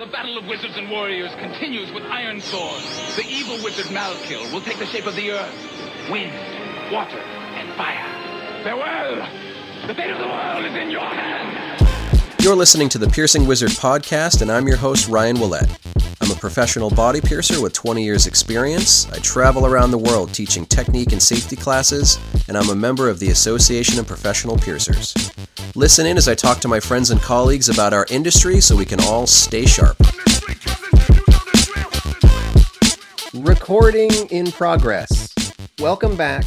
The battle of wizards and warriors continues with Iron Sword. The evil wizard Malkil will take the shape of the earth, wind, water, and fire. Farewell! The fate of the world is in your hands! You're listening to the Piercing Wizard podcast, and I'm your host, Ryan Willett. I'm a professional body piercer with 20 years' experience. I travel around the world teaching technique and safety classes, and I'm a member of the Association of Professional Piercers. Listen in as I talk to my friends and colleagues about our industry so we can all stay sharp. Recording in progress. Welcome back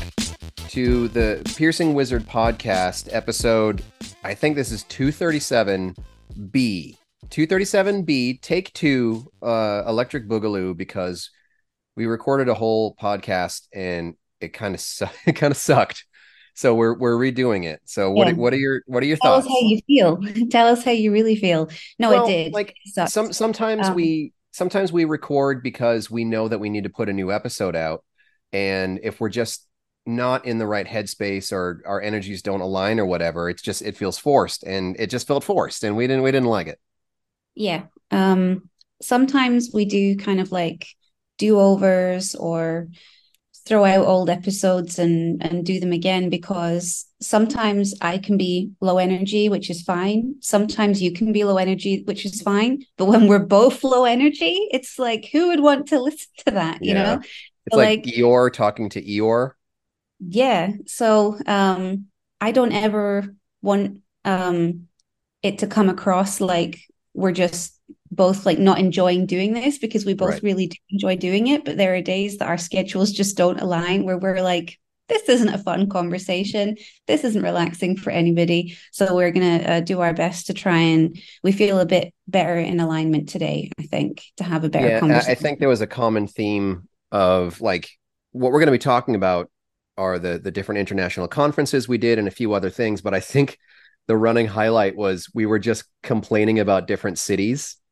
to the Piercing Wizard podcast, episode, I think this is 237B. 237B, take two, uh, Electric Boogaloo, because we recorded a whole podcast and it kind of su- it kind of sucked. So we're we're redoing it. So what Yeah. what are your what are your Tell thoughts? us how you feel. Tell us how you really feel. No, Well, it did. Like It some sometimes Um, we sometimes we record because we know that we need to put a new episode out, and if we're just not in the right headspace or our energies don't align or whatever, it's just it feels forced, and it just felt forced, and we didn't we didn't like it. Yeah. Um, sometimes we do kind of like do-overs or throw out old episodes and and do them again because sometimes I can be low energy, which is fine. Sometimes you can be low energy, which is fine. But when we're both low energy, it's like who would want to listen to that, you Yeah. know? It's So, like, like- Eeyore talking to Eeyore. Yeah. So um I don't ever want um it to come across like we're just both like not enjoying doing this because we both Right. really do enjoy doing it, but there are days that our schedules just don't align where we're like this isn't a fun conversation. This isn't relaxing for anybody. So we're going to uh, do our best to try and we feel a bit better in alignment today, I think, to have a better conversation. Yeah, I- I think there was a common theme of like what we're going to be talking about are the the different international conferences we did and a few other things, but I think the running highlight was we were just complaining about different cities.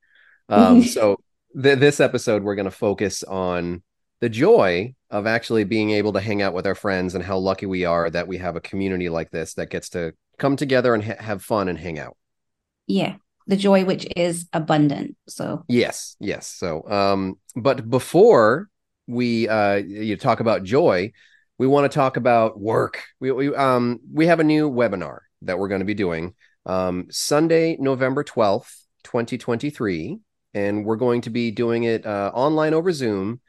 Um, so th- this episode we're going to focus on the joy of actually being able to hang out with our friends and how lucky we are that we have a community like this that gets to come together and ha- have fun and hang out. yeah. The joy which is abundant. So Yes, yes. So, um, but before we uh you talk about joy, we want to talk about work. We we um we have a new webinar that we're going to be doing um Sunday, November 12th, 2023, and we're going to be doing it uh online over Zoom.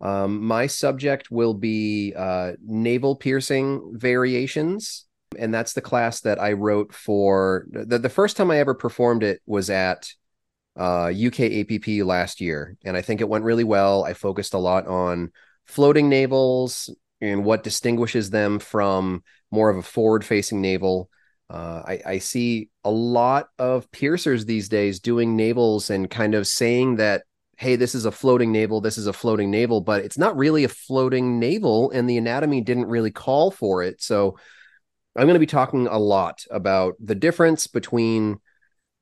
Um my subject will be uh navel piercing variations and that's the class that I wrote for the, the first time I ever performed it was at uh, UK APP last year, and I think it went really well. I focused a lot on floating navels and what distinguishes them from more of a forward-facing navel. Uh, I, I see a lot of piercers these days doing navels and kind of saying that, hey, this is a floating navel, this is a floating navel, but it's not really a floating navel, and the anatomy didn't really call for it. So I'm going to be talking a lot about the difference between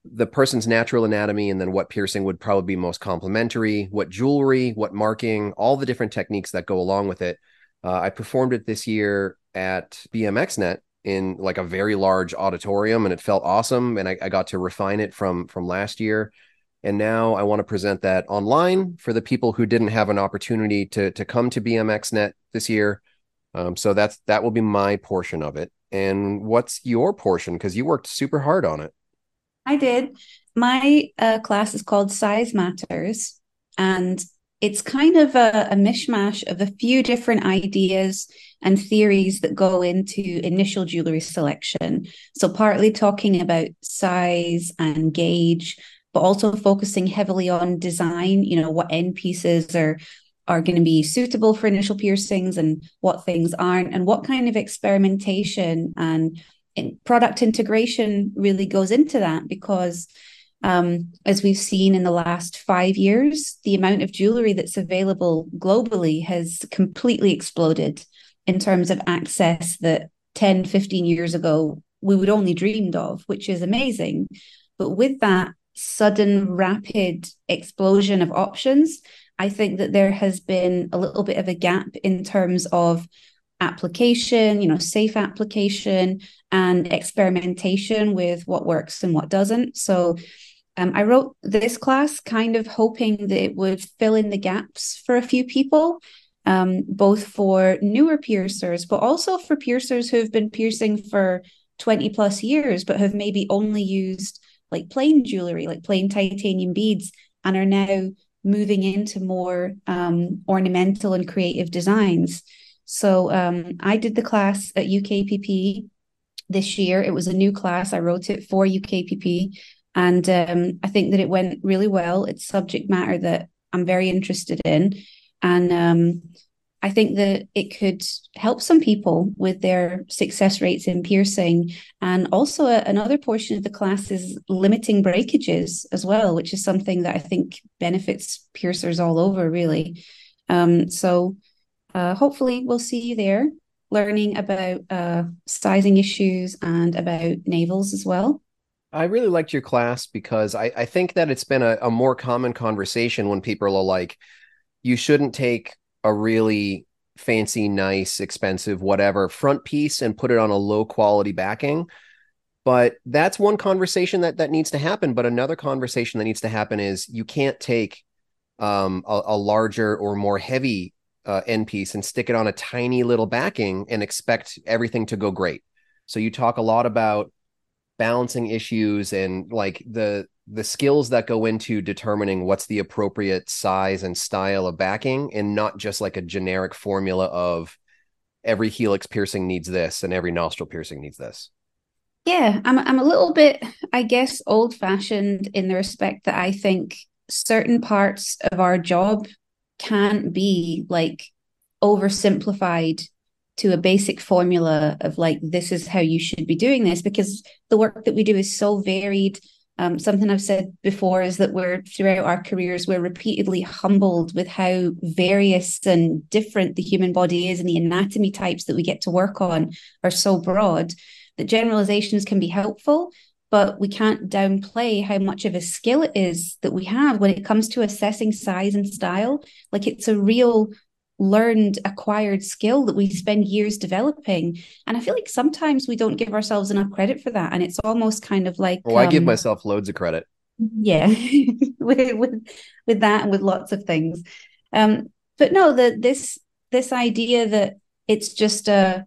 the person's natural anatomy and then what piercing would probably be most complementary, what jewelry, what marking, all the different techniques that go along with it. Uh, I performed it this year at BMXNet in like a very large auditorium and it felt awesome and I, I got to refine it from from last year and now I want to present that online for the people who didn't have an opportunity to to come to BMXNet this year. Um, so that's that will be my portion of it. And what's your portion? Because you worked super hard on it. I did. My uh, class is called Size Matters, and it's kind of a, a mishmash of a few different ideas and theories that go into initial jewelry selection. So, partly talking about size and gauge, but also focusing heavily on design, you know, what end pieces are are going to be suitable for initial piercings and what things aren't, and what kind of experimentation and product integration really goes into that because um, as we've seen in the last five years, the amount of jewelry that's available globally has completely exploded in terms of access that 10, 15 years ago we would only dreamed of, which is amazing. But with that sudden, rapid explosion of options, I think that there has been a little bit of a gap in terms of application, you know, safe application and experimentation with what works and what doesn't. So um, I wrote this class kind of hoping that it would fill in the gaps for a few people, um, both for newer piercers, but also for piercers who have been piercing for 20 plus years, but have maybe only used like plain jewelry, like plain titanium beads, and are now moving into more um, ornamental and creative designs. So um, I did the class at UKPP this year. It was a new class. I wrote it for UKPP. And um, I think that it went really well. It's subject matter that I'm very interested in. And um, I think that it could help some people with their success rates in piercing. And also, a, another portion of the class is limiting breakages as well, which is something that I think benefits piercers all over, really. Um, so, uh, hopefully, we'll see you there learning about uh, sizing issues and about navels as well. I really liked your class because I, I think that it's been a, a more common conversation when people are like, you shouldn't take a really fancy, nice, expensive, whatever front piece and put it on a low quality backing. But that's one conversation that that needs to happen. But another conversation that needs to happen is you can't take um, a, a larger or more heavy uh, end piece and stick it on a tiny little backing and expect everything to go great. So you talk a lot about balancing issues and like the the skills that go into determining what's the appropriate size and style of backing and not just like a generic formula of every helix piercing needs this and every nostril piercing needs this. Yeah, I'm I'm a little bit I guess old fashioned in the respect that I think certain parts of our job can't be like oversimplified to a basic formula of like this is how you should be doing this because the work that we do is so varied um, something I've said before is that we're throughout our careers, we're repeatedly humbled with how various and different the human body is, and the anatomy types that we get to work on are so broad that generalizations can be helpful, but we can't downplay how much of a skill it is that we have when it comes to assessing size and style. Like it's a real learned acquired skill that we spend years developing. And i feel like sometimes we don't give ourselves enough credit for that. And it's almost kind of like oh i um, give myself loads of credit. Yeah with, with with that and with lots of things. Um but no the this this idea that it's just a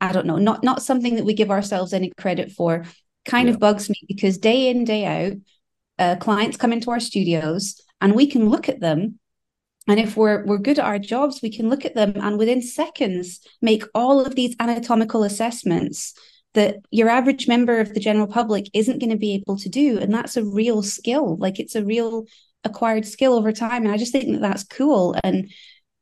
i don't know not not something that we give ourselves any credit for kind yeah. of bugs me because day in day out uh, clients come into our studios and we can look at them and if we're we're good at our jobs, we can look at them and within seconds make all of these anatomical assessments that your average member of the general public isn't going to be able to do. And that's a real skill. Like it's a real acquired skill over time. And I just think that that's cool. And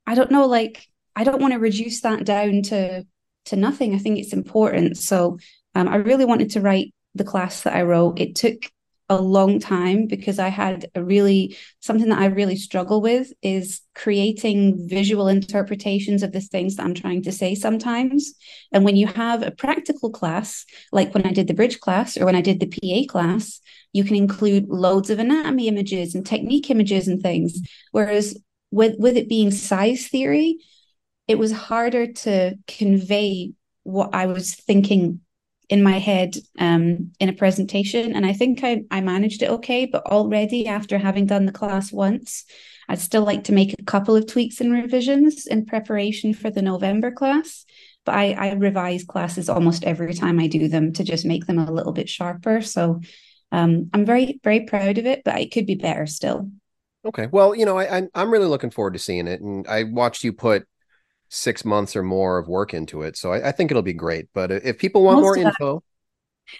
I don't know, like I don't want to reduce that down to to nothing. I think it's important. So um, I really wanted to write the class that I wrote. It took a long time because I had a really something that I really struggle with is creating visual interpretations of the things that I'm trying to say sometimes. And when you have a practical class, like when I did the bridge class or when I did the PA class, you can include loads of anatomy images and technique images and things. Whereas with with it being size theory, it was harder to convey what I was thinking in my head um, in a presentation. And I think I, I managed it okay. But already after having done the class once, I'd still like to make a couple of tweaks and revisions in preparation for the November class. But I, I revise classes almost every time I do them to just make them a little bit sharper. So um, I'm very, very proud of it, but it could be better still. Okay. Well, you know, I, I'm really looking forward to seeing it. And I watched you put six months or more of work into it. So I, I think it'll be great. But if people want most more info, that,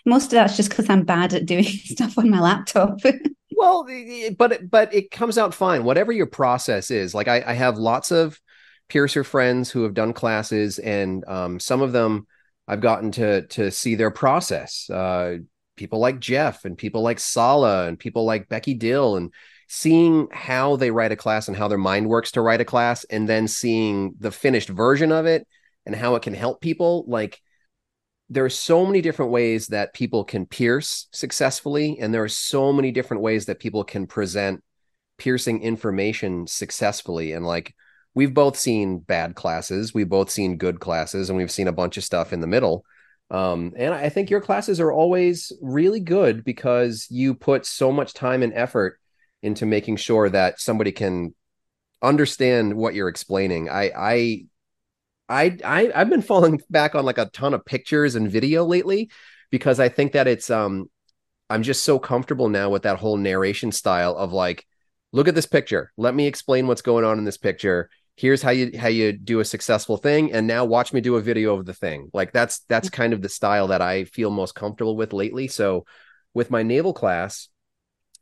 most of that's just because I'm bad at doing stuff on my laptop. well, but but it comes out fine. Whatever your process is, like I, I have lots of piercer friends who have done classes, and um, some of them I've gotten to to see their process. Uh, people like Jeff and people like Sala and people like Becky Dill and seeing how they write a class and how their mind works to write a class and then seeing the finished version of it and how it can help people like there are so many different ways that people can pierce successfully and there are so many different ways that people can present piercing information successfully. And like we've both seen bad classes we've both seen good classes and we've seen a bunch of stuff in the middle. Um, and I think your classes are always really good because you put so much time and effort into making sure that somebody can understand what you're explaining. I I I, I I've been falling back on like a ton of pictures and video lately because I think that it's um I'm just so comfortable now with that whole narration style of like look at this picture. Let me explain what's going on in this picture. Here's how you how you do a successful thing and now watch me do a video of the thing. Like that's that's kind of the style that I feel most comfortable with lately. So with my navel class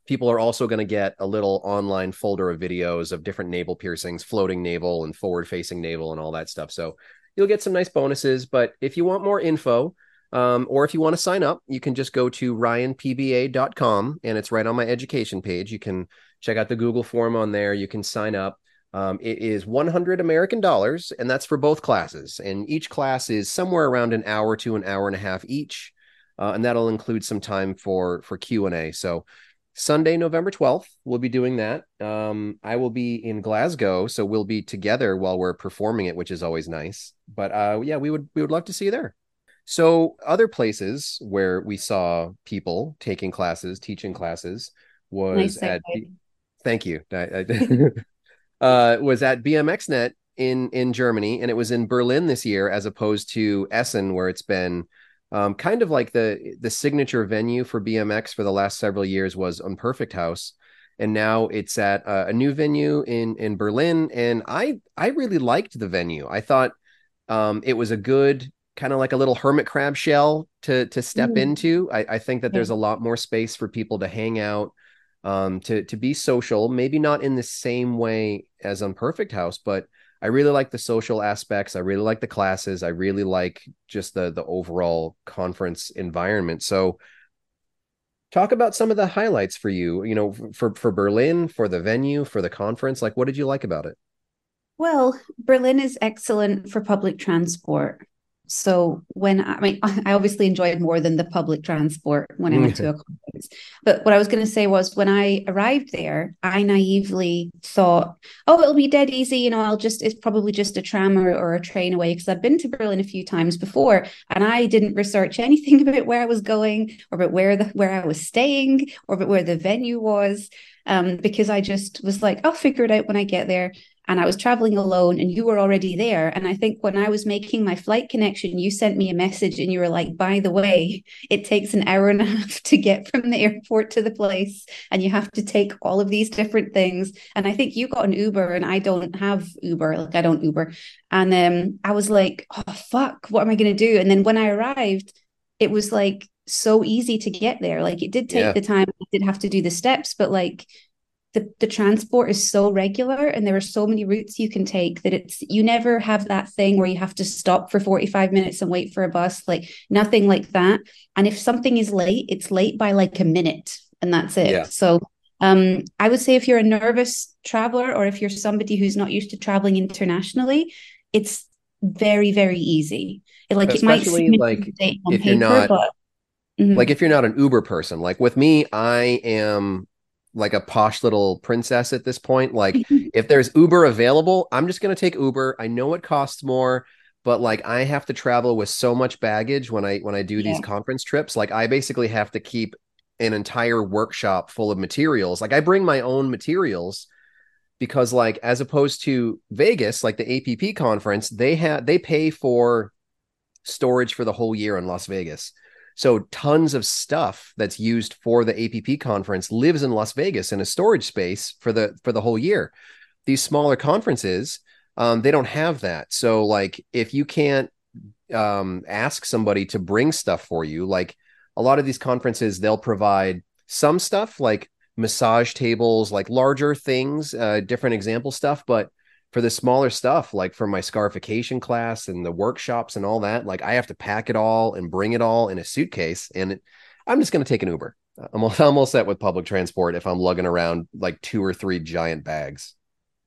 people are also going to get a little online folder of videos of different navel piercings, floating navel and forward facing navel and all that stuff. So you'll get some nice bonuses. But if you want more info, um, or if you want to sign up, you can just go to ryanpba.com and it's right on my education page. You can check out the Google form on there. You can sign up. Um, it is 100 American dollars, and that's for both classes. And each class is somewhere around an hour to an hour and a half each, uh, and that'll include some time for for Q and A. So Sunday, November 12th, we'll be doing that. Um, I will be in Glasgow, so we'll be together while we're performing it, which is always nice. But uh, yeah, we would we would love to see you there. So other places where we saw people taking classes, teaching classes, was nice at. Thank you. I, I, uh, was at BMXNet in in Germany, and it was in Berlin this year, as opposed to Essen, where it's been um, kind of like the the signature venue for BMX for the last several years was Unperfect House, and now it's at a, a new venue in in Berlin. And I I really liked the venue. I thought um, it was a good kind of like a little hermit crab shell to to step mm. into. I, I think that there's a lot more space for people to hang out, um, to to be social. Maybe not in the same way as Unperfect House, but I really like the social aspects. I really like the classes. I really like just the the overall conference environment. So talk about some of the highlights for you, you know, for for Berlin, for the venue, for the conference. Like what did you like about it? Well, Berlin is excellent for public transport so when I, I, mean I obviously enjoyed more than the public transport when I went to a conference. But what I was going to say was when I arrived there, I naively thought, oh, it'll be dead easy. You know, I'll just it's probably just a tram or, or a train away because I've been to Berlin a few times before, and I didn't research anything about where I was going or about where the where I was staying or about where the venue was. Um, because I just was like, I'll figure it out when I get there and I was traveling alone and you were already there. And I think when I was making my flight connection, you sent me a message and you were like, by the way, it takes an hour and a half to get from the airport to the place. And you have to take all of these different things. And I think you got an Uber and I don't have Uber. Like I don't Uber. And um, I was like, oh, fuck, what am I going to do? And then when I arrived, it was like so easy to get there. Like it did take yeah. the time, I did have to do the steps, but like the, the transport is so regular and there are so many routes you can take that it's you never have that thing where you have to stop for 45 minutes and wait for a bus like nothing like that and if something is late it's late by like a minute and that's it yeah. so um i would say if you're a nervous traveler or if you're somebody who's not used to traveling internationally it's very very easy it, like Especially it might like if paper, you're not but, mm-hmm. like if you're not an uber person like with me i am like a posh little princess at this point. Like if there's Uber available, I'm just going to take Uber. I know it costs more, but like I have to travel with so much baggage when I when I do yeah. these conference trips. Like I basically have to keep an entire workshop full of materials. Like I bring my own materials because like as opposed to Vegas, like the APP conference, they have they pay for storage for the whole year in Las Vegas. So tons of stuff that's used for the APP conference lives in Las Vegas in a storage space for the for the whole year. These smaller conferences, um, they don't have that. So like if you can't um, ask somebody to bring stuff for you, like a lot of these conferences, they'll provide some stuff like massage tables, like larger things, uh, different example stuff, but for the smaller stuff, like for my scarification class and the workshops and all that, like I have to pack it all and bring it all in a suitcase. And it, I'm just going to take an Uber. I'm, I'm all set with public transport if I'm lugging around like two or three giant bags.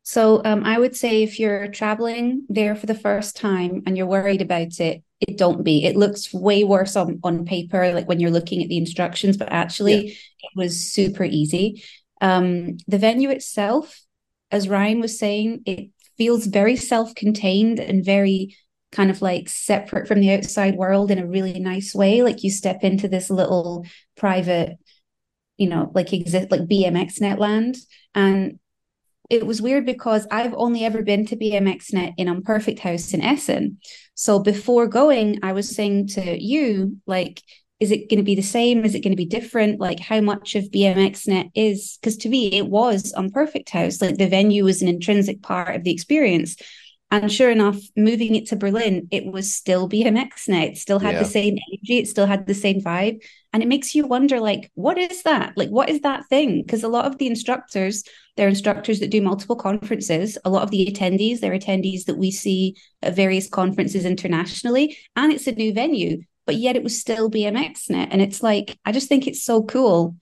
So um, I would say if you're traveling there for the first time and you're worried about it, it don't be. It looks way worse on, on paper, like when you're looking at the instructions, but actually yeah. it was super easy. Um, the venue itself as Ryan was saying, it feels very self-contained and very kind of like separate from the outside world in a really nice way. Like you step into this little private, you know, like exist like BMX net land. And it was weird because I've only ever been to BMX net in Unperfect House in Essen. So before going, I was saying to you, like, is it going to be the same? Is it going to be different? Like how much of BMXNet is? Because to me, it was Unperfect House. Like the venue was an intrinsic part of the experience. And sure enough, moving it to Berlin, it was still BMXNet. It still had yeah. the same energy. It still had the same vibe. And it makes you wonder, like, what is that? Like, what is that thing? Because a lot of the instructors, they're instructors that do multiple conferences. A lot of the attendees, they're attendees that we see at various conferences internationally. And it's a new venue but yet it was still BMXnet. And it's like, I just think it's so cool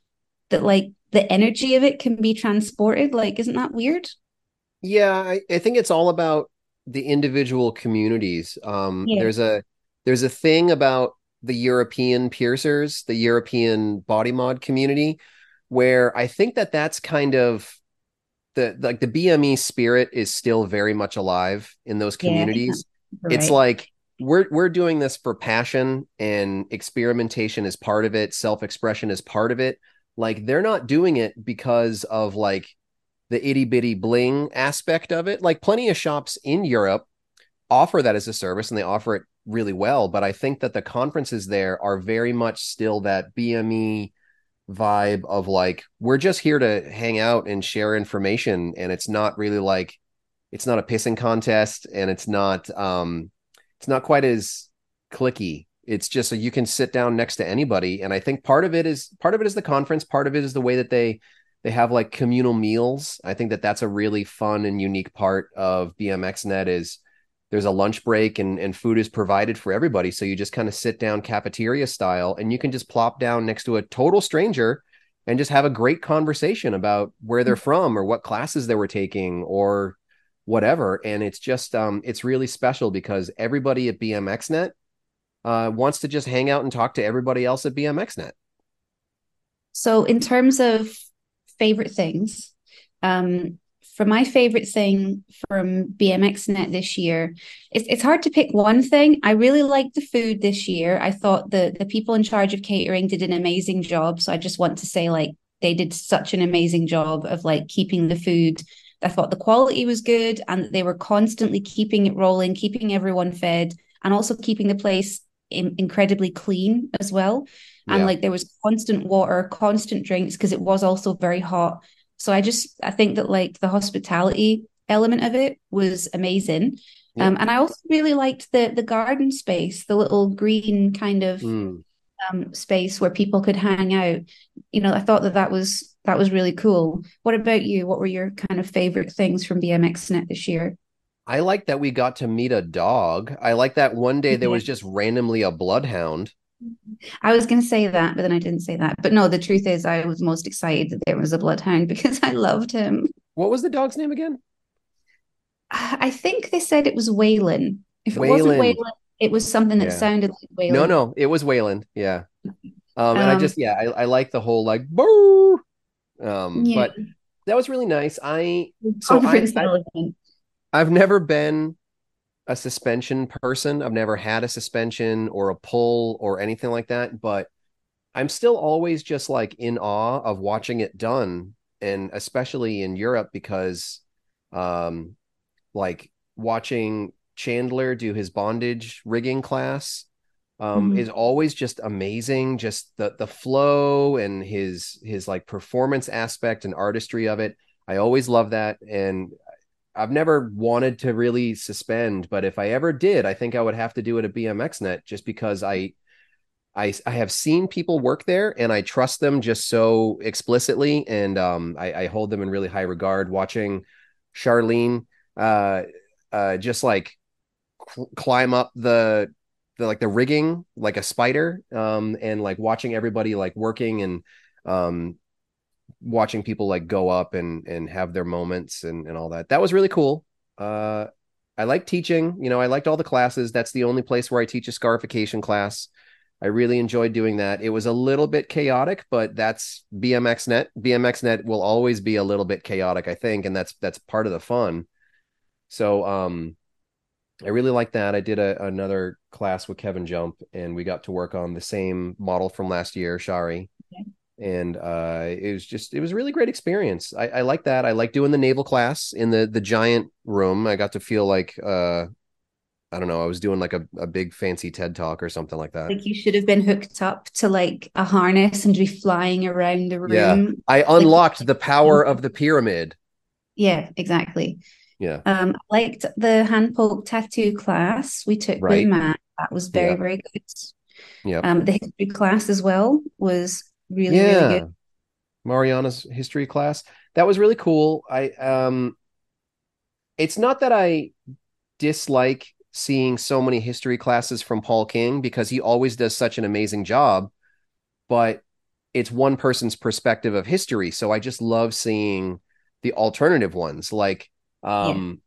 that like the energy of it can be transported. Like, isn't that weird? Yeah, I, I think it's all about the individual communities. Um, yeah. There's a there's a thing about the European piercers, the European body mod community, where I think that that's kind of the like the BME spirit is still very much alive in those communities. Yeah, right. It's like we're we're doing this for passion and experimentation is part of it. Self-expression is part of it. Like they're not doing it because of like the itty bitty bling aspect of it. Like plenty of shops in europe offer that as a service and they offer it really well but i think that the conferences there are very much still that bme vibe of like we're just here to hang out and share information and it's not really like it's not a pissing contest and it's not um it's not quite as cliquey. It's just so you can sit down next to anybody. And i think part of it is part of it is the conference. Part of it is the way that they they have like communal meals. I think that that's a really fun and unique part of bmxnet is there's a lunch break and, and food is provided for everybody. So you just kind of sit down cafeteria style and you can just plop down next to a total stranger and just have a great conversation about where they're mm-hmm. from or what classes they were taking or whatever. And it's just um it's really special because everybody at BMXNet uh wants to just hang out and talk to everybody else at BMXNet. So in terms of favorite things, um for my favorite thing from BMXNet this year, it's it's hard to pick one thing. I really liked the food this year. I thought the the people in charge of catering did an amazing job. So I just want to say like they did such an amazing job of like keeping the food I thought the quality was good and they were constantly keeping it rolling, keeping everyone fed, and also keeping the place in- incredibly clean as well. And yeah. like there was constant water, constant drinks because it was also very hot. So I just I think that like the hospitality element of it was amazing. Yeah. Um, and I also really liked the the garden space, the little green kind of mm. um, space where people could hang out. You know, I thought that that was that was really cool. What about you? What were your kind of favorite things from BMXNet this year? I like that we got to meet a dog. I like that one day there was just randomly a bloodhound. I was going to say that, but then I didn't say that. But no, the truth is, I was most excited that there was a bloodhound because I loved him. What was the dog's name again? I think they said it was Wayland. If it wasn't Wayland, it was something that yeah. sounded like Wayland. No, no, it was Wayland. Yeah. Um, and um, I just, yeah, I, I like the whole like, boo, um, yeah. But that was really nice. I so I, I, I've never been a suspension person. I've never had a suspension or a pull or anything like that. But I'm still always just like in awe of watching it done, and especially in Europe because, um, like watching Chandler do his bondage rigging class um, mm-hmm. is always just amazing. Just the the flow and his his like performance aspect and artistry of it. I always love that, and I've never wanted to really suspend, but if I ever did, I think I would have to do it at BMXNet just because I. I, I have seen people work there and I trust them just so explicitly and um, I, I hold them in really high regard. Watching Charlene uh, uh, just like cl- climb up the the like the rigging like a spider um and like watching everybody like working and um watching people like go up and and have their moments and and all that. That was really cool. Uh i like teaching you know i liked all the classes. That's the only place where i teach a scarification class. I really enjoyed doing that. It was a little bit chaotic but that's bmxnet bmxnet will always be a little bit chaotic i think and that's that's part of the fun. So um I really like that. I did a, another class with Kevin Jump, and we got to work on the same model from last year, Shari. Okay. And uh, it was just it was a really great experience. I, I like that. I like doing the navel class in the the giant room. I got to feel like uh, I don't know, I was doing like a, a big fancy TED talk or something like that. Like you should have been hooked up to like a harness and be flying around the room. Yeah. I unlocked like, the power of the pyramid. Yeah, exactly. Yeah. Um, I liked the hand poke tattoo class we took right. with Matt. That was very, yeah. very good. Yeah. Um, the history class as well was really, yeah. really good. Mariana's history class. That was really cool. I um it's not that I dislike seeing so many history classes from Paul King because he always does such an amazing job, but it's one person's perspective of history. So I just love seeing the alternative ones like um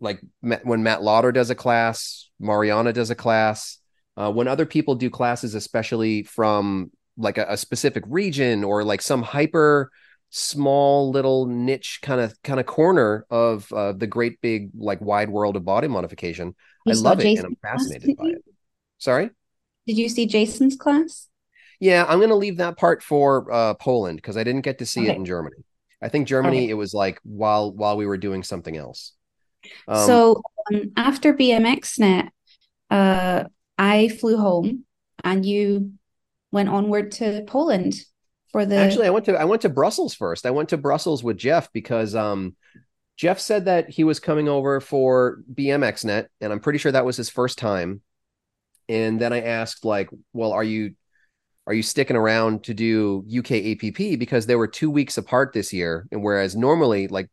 yeah. like when Matt Lodder does a class, Mariana does a class, uh, when other people do classes, especially from like a, a specific region or like some hyper small little niche kind of kind of corner of uh, the great big like wide world of body modification. You I love it and I'm fascinated by it. Sorry? Did you see Jason's class? Yeah, I'm going to leave that part for uh, Poland because I didn't get to see okay. it in Germany. I think Germany okay. it was like while while we were doing something else. Um, so um, after BMXnet, uh, I flew home and you went onward to Poland for the actually i went to i went to brussels first i went to brussels with jeff because um jeff said that he was coming over for bmxnet and i'm pretty sure that was his first time and then i asked like well are you are you sticking around to do uk app because they were two weeks apart this year and whereas normally like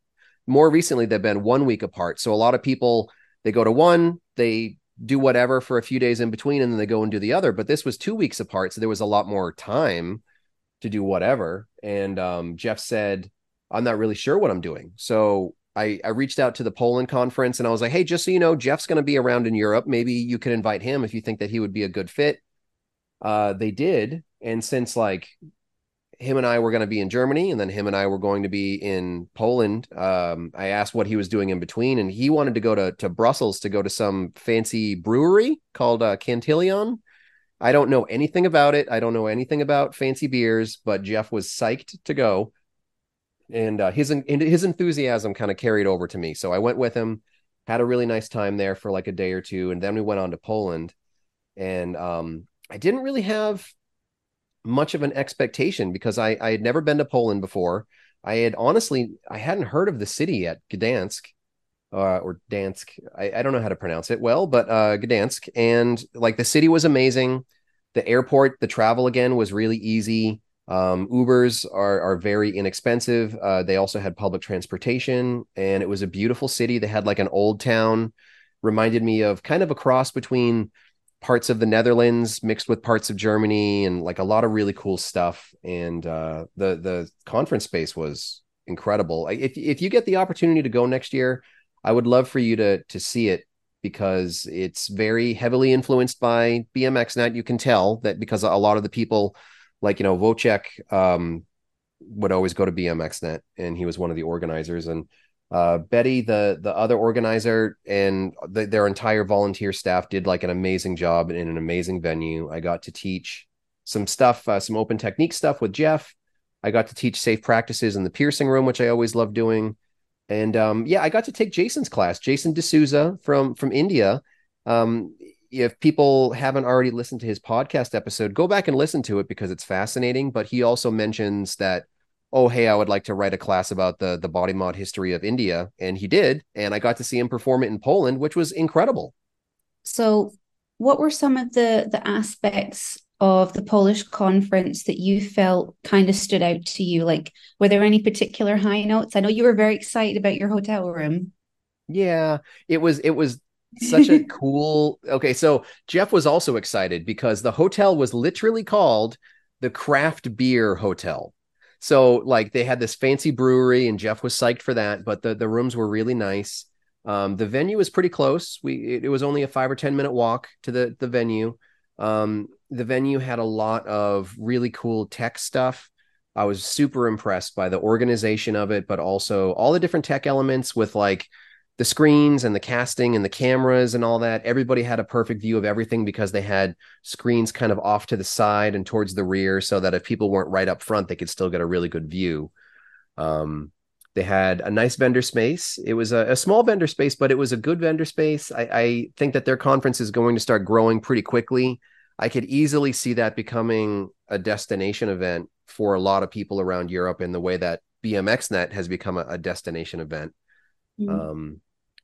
more recently they've been one week apart so a lot of people they go to one they do whatever for a few days in between and then they go and do the other but this was two weeks apart so there was a lot more time to do whatever. And um, Jeff said, I'm not really sure what I'm doing. So I, I reached out to the Poland conference and I was like, hey, just so you know, Jeff's going to be around in Europe. Maybe you can invite him if you think that he would be a good fit. Uh, they did. And since like him and I were going to be in Germany and then him and I were going to be in Poland, um, I asked what he was doing in between. And he wanted to go to, to Brussels to go to some fancy brewery called uh, Cantillon I don't know anything about it. I don't know anything about fancy beers, but Jeff was psyched to go, and uh, his his enthusiasm kind of carried over to me. So I went with him, had a really nice time there for like a day or two, and then we went on to Poland, and um, I didn't really have much of an expectation because I I had never been to Poland before. I had honestly I hadn't heard of the city yet, Gdansk, uh, or Dansk. I, I, don't know how to pronounce it well, but uh, Gdansk. And like the city was amazing. The airport, the travel again was really easy. Um, Ubers are are very inexpensive. Uh, they also had public transportation, and it was a beautiful city. They had like an old town, reminded me of kind of a cross between parts of the Netherlands mixed with parts of Germany, and like a lot of really cool stuff. And uh, the the conference space was incredible. If if you get the opportunity to go next year, I would love for you to to see it because it's very heavily influenced by BMXnet. You can tell that because a lot of the people, like you know, Wojciech um, would always go to BMXnet, and he was one of the organizers. And uh, Betty, the the other organizer, and the, their entire volunteer staff did like an amazing job in an amazing venue. I got to teach some stuff, uh, some open technique stuff with Jeff. I got to teach safe practices in the piercing room, which I always love doing and um, yeah, I got to take Jason's class, Jason D'Souza from from India. Um, if people haven't already listened to his podcast episode, go back and listen to it because it's fascinating. But he also mentions that, oh, hey, I would like to write a class about the the body mod history of India, and he did, and I got to see him perform it in Poland, which was incredible. So, what were some of the the aspects of the Polish conference that you felt kind of stood out to you? Like, were there any particular high notes? I know you were very excited about your hotel room. Yeah, it was it was such a cool. Okay, so Jeff was also excited because the hotel was literally called the Craft Beer Hotel. So like they had this fancy brewery and Jeff was psyched for that, but the the rooms were really nice. Um, the venue was pretty close. We it, it was only a five or ten minute walk to the the venue. Um, the venue had a lot of really cool tech stuff. I was super impressed by the organization of it, but also all the different tech elements with like the screens and the casting and the cameras and all that. Everybody had a perfect view of everything because they had screens kind of off to the side and towards the rear, so that if people weren't right up front, they could still get a really good view. Um, they had a nice vendor space. It was a, a, small vendor space, but it was a good vendor space. I, I think that their conference is going to start growing pretty quickly. I could easily see that becoming a destination event for a lot of people around Europe in the way that BMXNet has become a, a destination event. Mm-hmm. Um,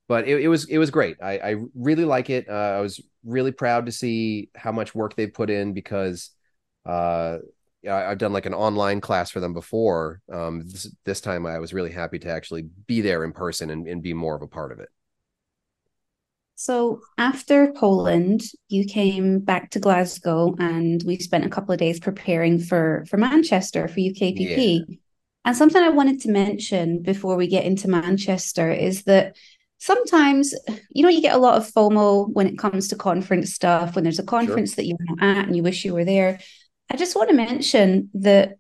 but it, it, was it was great. I, I really like it. Uh, I was really proud to see how much work they put in because uh, I've done like an online class for them before. Um, this, this time I was really happy to actually be there in person and, and be more of a part of it. So after Poland, you came back to Glasgow, and we spent a couple of days preparing for for Manchester for UKPP. Yeah. And something I wanted to mention before we get into Manchester is that sometimes you know you get a lot of FOMO when it comes to conference stuff. When there's a conference sure. that you're not at and you wish you were there, I just want to mention that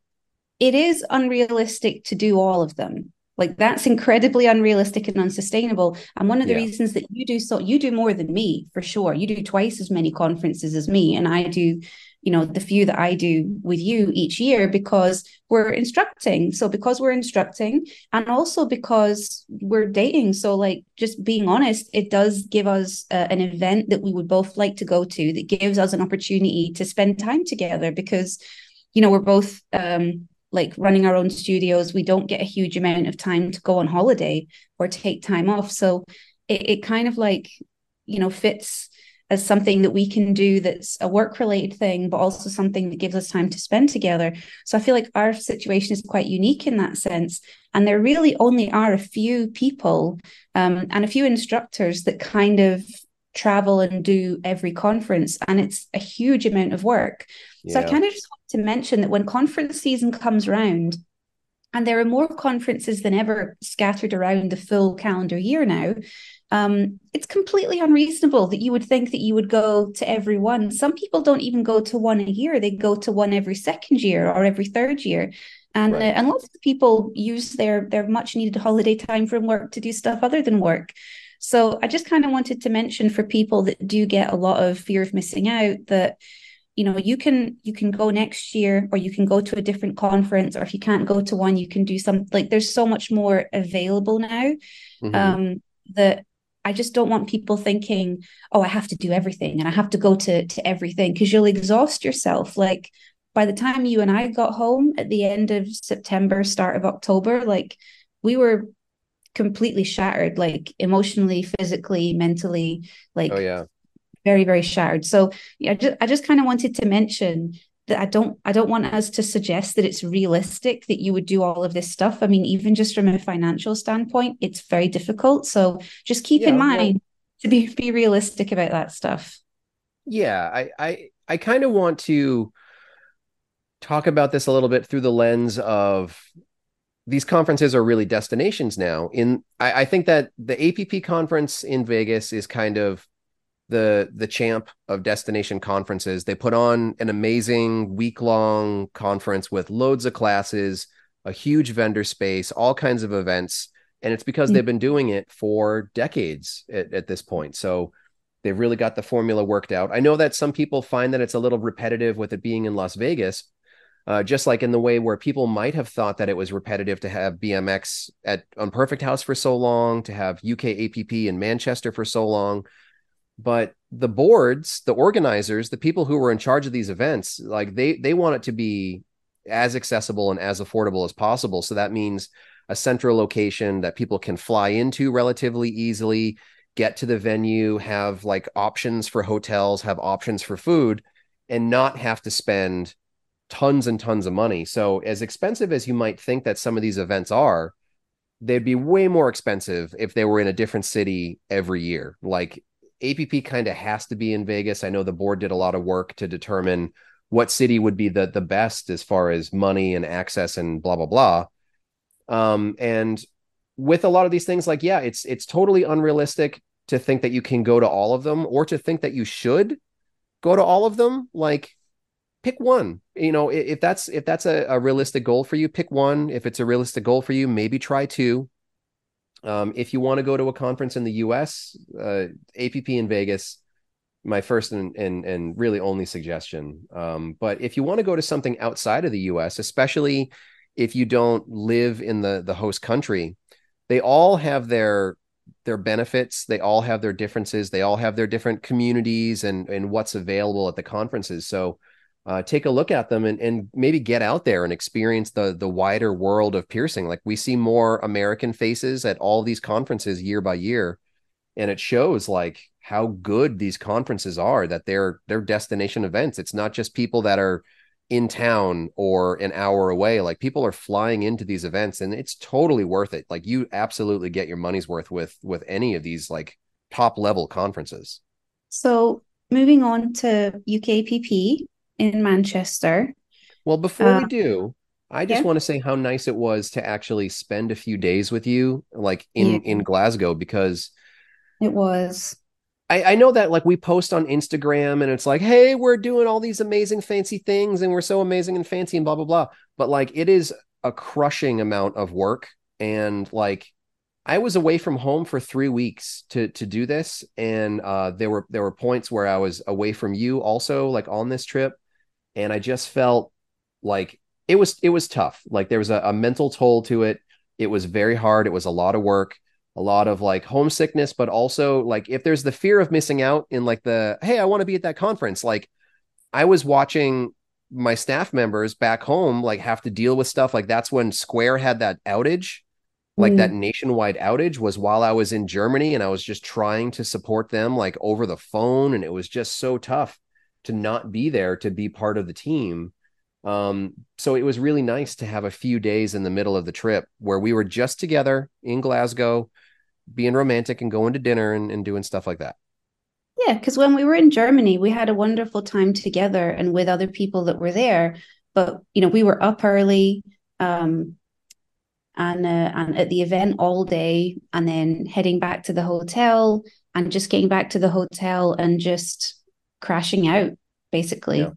it is unrealistic to do all of them. Like that's incredibly unrealistic and unsustainable. And one of the yeah. reasons that you do so, you do more than me for sure. You do twice as many conferences as me, and I do, you know, the few that I do with you each year because we're instructing. So because we're instructing, and also because we're dating. So like, just being honest, it does give us uh, an event that we would both like to go to. That gives us an opportunity to spend time together because, you know, we're both. um like running our own studios, we don't get a huge amount of time to go on holiday or take time off. So it, it kind of like, you know, fits as something that we can do that's a work related thing, but also something that gives us time to spend together. So I feel like our situation is quite unique in that sense. And there really only are a few people um, and a few instructors that kind of travel and do every conference and it's a huge amount of work yeah. so i kind of just want to mention that when conference season comes around and there are more conferences than ever scattered around the full calendar year now um, it's completely unreasonable that you would think that you would go to every one some people don't even go to one a year they go to one every second year or every third year and right. uh, and lots of people use their their much needed holiday time from work to do stuff other than work so I just kind of wanted to mention for people that do get a lot of fear of missing out that you know you can you can go next year or you can go to a different conference or if you can't go to one you can do some like there's so much more available now mm-hmm. um that I just don't want people thinking oh I have to do everything and I have to go to to everything. Because you'll exhaust yourself. Like by the time you and I got home at the end of September start of October like we were completely shattered, like emotionally, physically, mentally, like oh yeah, very very shattered. So yeah, I just I just kind of wanted to mention that I don't I don't want us to suggest that it's realistic that you would do all of this stuff. I mean, even just from a financial standpoint, it's very difficult. So just keep yeah, in mind to be be realistic about that stuff. Yeah, I I I kind of want to talk about this a little bit through the lens of these conferences are really destinations now. In I, I, think that the APP conference in Vegas is kind of the the champ of destination conferences. They put on an amazing week long conference with loads of classes, a huge vendor space, all kinds of events, and it's because mm-hmm. they've been doing it for decades at, at this point. So they've really got the formula worked out. I know that some people find that it's a little repetitive with it being in Las Vegas, uh, just like in the way where people might have thought that it was repetitive to have BMX at Unperfect House for so long, to have UK APP in Manchester for so long. But the boards, the organizers, the people who were in charge of these events, like they they want it to be as accessible and as affordable as possible. So that means a central location that people can fly into relatively easily, get to the venue, have like options for hotels, have options for food, and not have to spend tons and tons of money. So, as expensive as you might think that some of these events are, they'd be way more expensive if they were in a different city every year. Like APP kind of has to be in Vegas. I know the board did a lot of work to determine what city would be the the best as far as money and access and blah blah blah. Um, and with a lot of these things, like yeah, it's it's totally unrealistic to think that you can go to all of them or to think that you should go to all of them. Like pick one you know if that's if that's a, a, realistic goal for you pick one if it's a realistic goal for you maybe try two Um, if you want to go to a conference in the US, uh, APP in Vegas, my first and, and, and really only suggestion. Um, but if you want to go to something outside of the US, especially if you don't live in the, the host country, they all have their their benefits they all have their differences they all have their different communities and and what's available at the conferences so uh, take a look at them and, and maybe get out there and experience the the wider world of piercing. Like we see more american faces at all these conferences year by year and it shows like how good these conferences are that they're they're destination events. It's not just people that are in town or an hour away. Like people are flying into these events and it's totally worth it. Like you absolutely get your money's worth with with any of these like top level conferences. So moving on to ukpp in manchester well before uh, we do i just yeah. want to say how nice it was to actually spend a few days with you like in yeah. in glasgow because it was I, I know that like we post on Instagram and it's like, hey, we're doing all these amazing fancy things and we're so amazing and fancy and blah blah blah. But like it is a crushing amount of work. And like I was away from home for three weeks to to do this. And uh there were there were points where I was away from you also, like on this trip. And I just felt like it was it was tough. Like there was a, a mental toll to it. It was very hard. It was a lot of work a lot of like homesickness, but also like if there's the fear of missing out in like the, hey, I want to be at that conference. Like I was watching my staff members back home like have to deal with stuff. Like that's when Square had that outage, like mm. that nationwide outage was while I was in Germany and I was just trying to support them like over the phone. And it was just so tough to not be there to be part of the team. Um, so it was really nice to have a few days in the middle of the trip where we were just together in Glasgow being romantic and going to dinner and, and doing stuff like that. Yeah, because when we were in Germany, we had a wonderful time together and with other people that were there. But you know, we were up early, um, and uh, and at the event all day, and then heading back to the hotel, and just getting back to the hotel and just crashing out, basically. Yeah.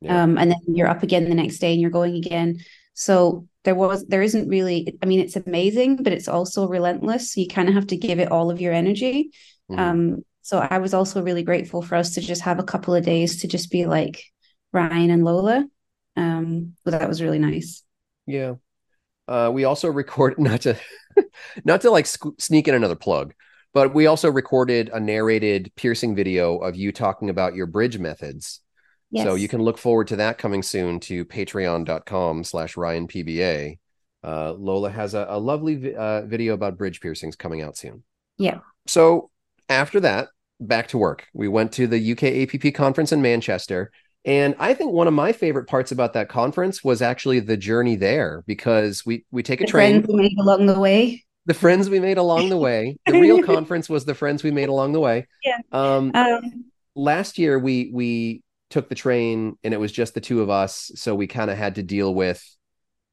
Yeah. Um, and then you're up again the next day, and you're going again. So there was there isn't really i mean it's amazing but it's also relentless so you kind of have to give it all of your energy mm-hmm. um so i was also really grateful for us to just have a couple of days to just be like ryan and lola um but that was really nice yeah uh we also record not to not to like sneak in another plug but we also recorded a narrated piercing video of you talking about your bridge methods Yes. So you can look forward to that coming soon to patreon.com slash ryanpba. Uh, Lola has a, a lovely vi- uh, video about bridge piercings coming out soon. Yeah. So after that, back to work. We went to the UK APP conference in Manchester. And I think one of my favorite parts about that conference was actually the journey there because we we take a the train. Friends we made along the way. The friends we made along the way. The real conference was the friends we made along the way. Yeah. Um, um, last year we we took the train and it was just the two of us so we kind of had to deal with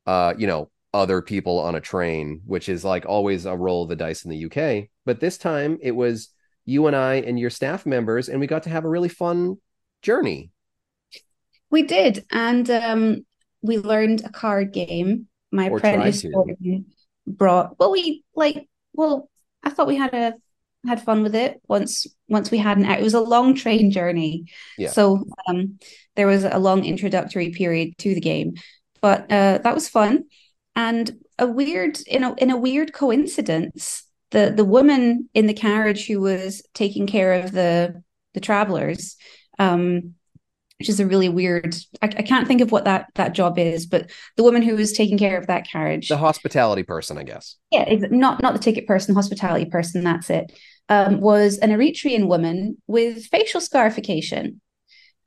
uh you know other people on a train which is like always a roll of the dice in the UK but this time it was you and I and your staff members and we got to have a really fun journey we did and um we learned a card game my or apprentice brought well we like well I thought we had a had fun with it once once we had an it was a long train journey yeah. so um there was a long introductory period to the game but uh that was fun and a weird in a in a weird coincidence the the woman in the carriage who was taking care of the the travelers um which is a really weird I, I, can't think of what that that job is but the woman who was taking care of that carriage the hospitality person i guess. Yeah not not the ticket person hospitality person that's it um, was an eritrean woman with facial scarification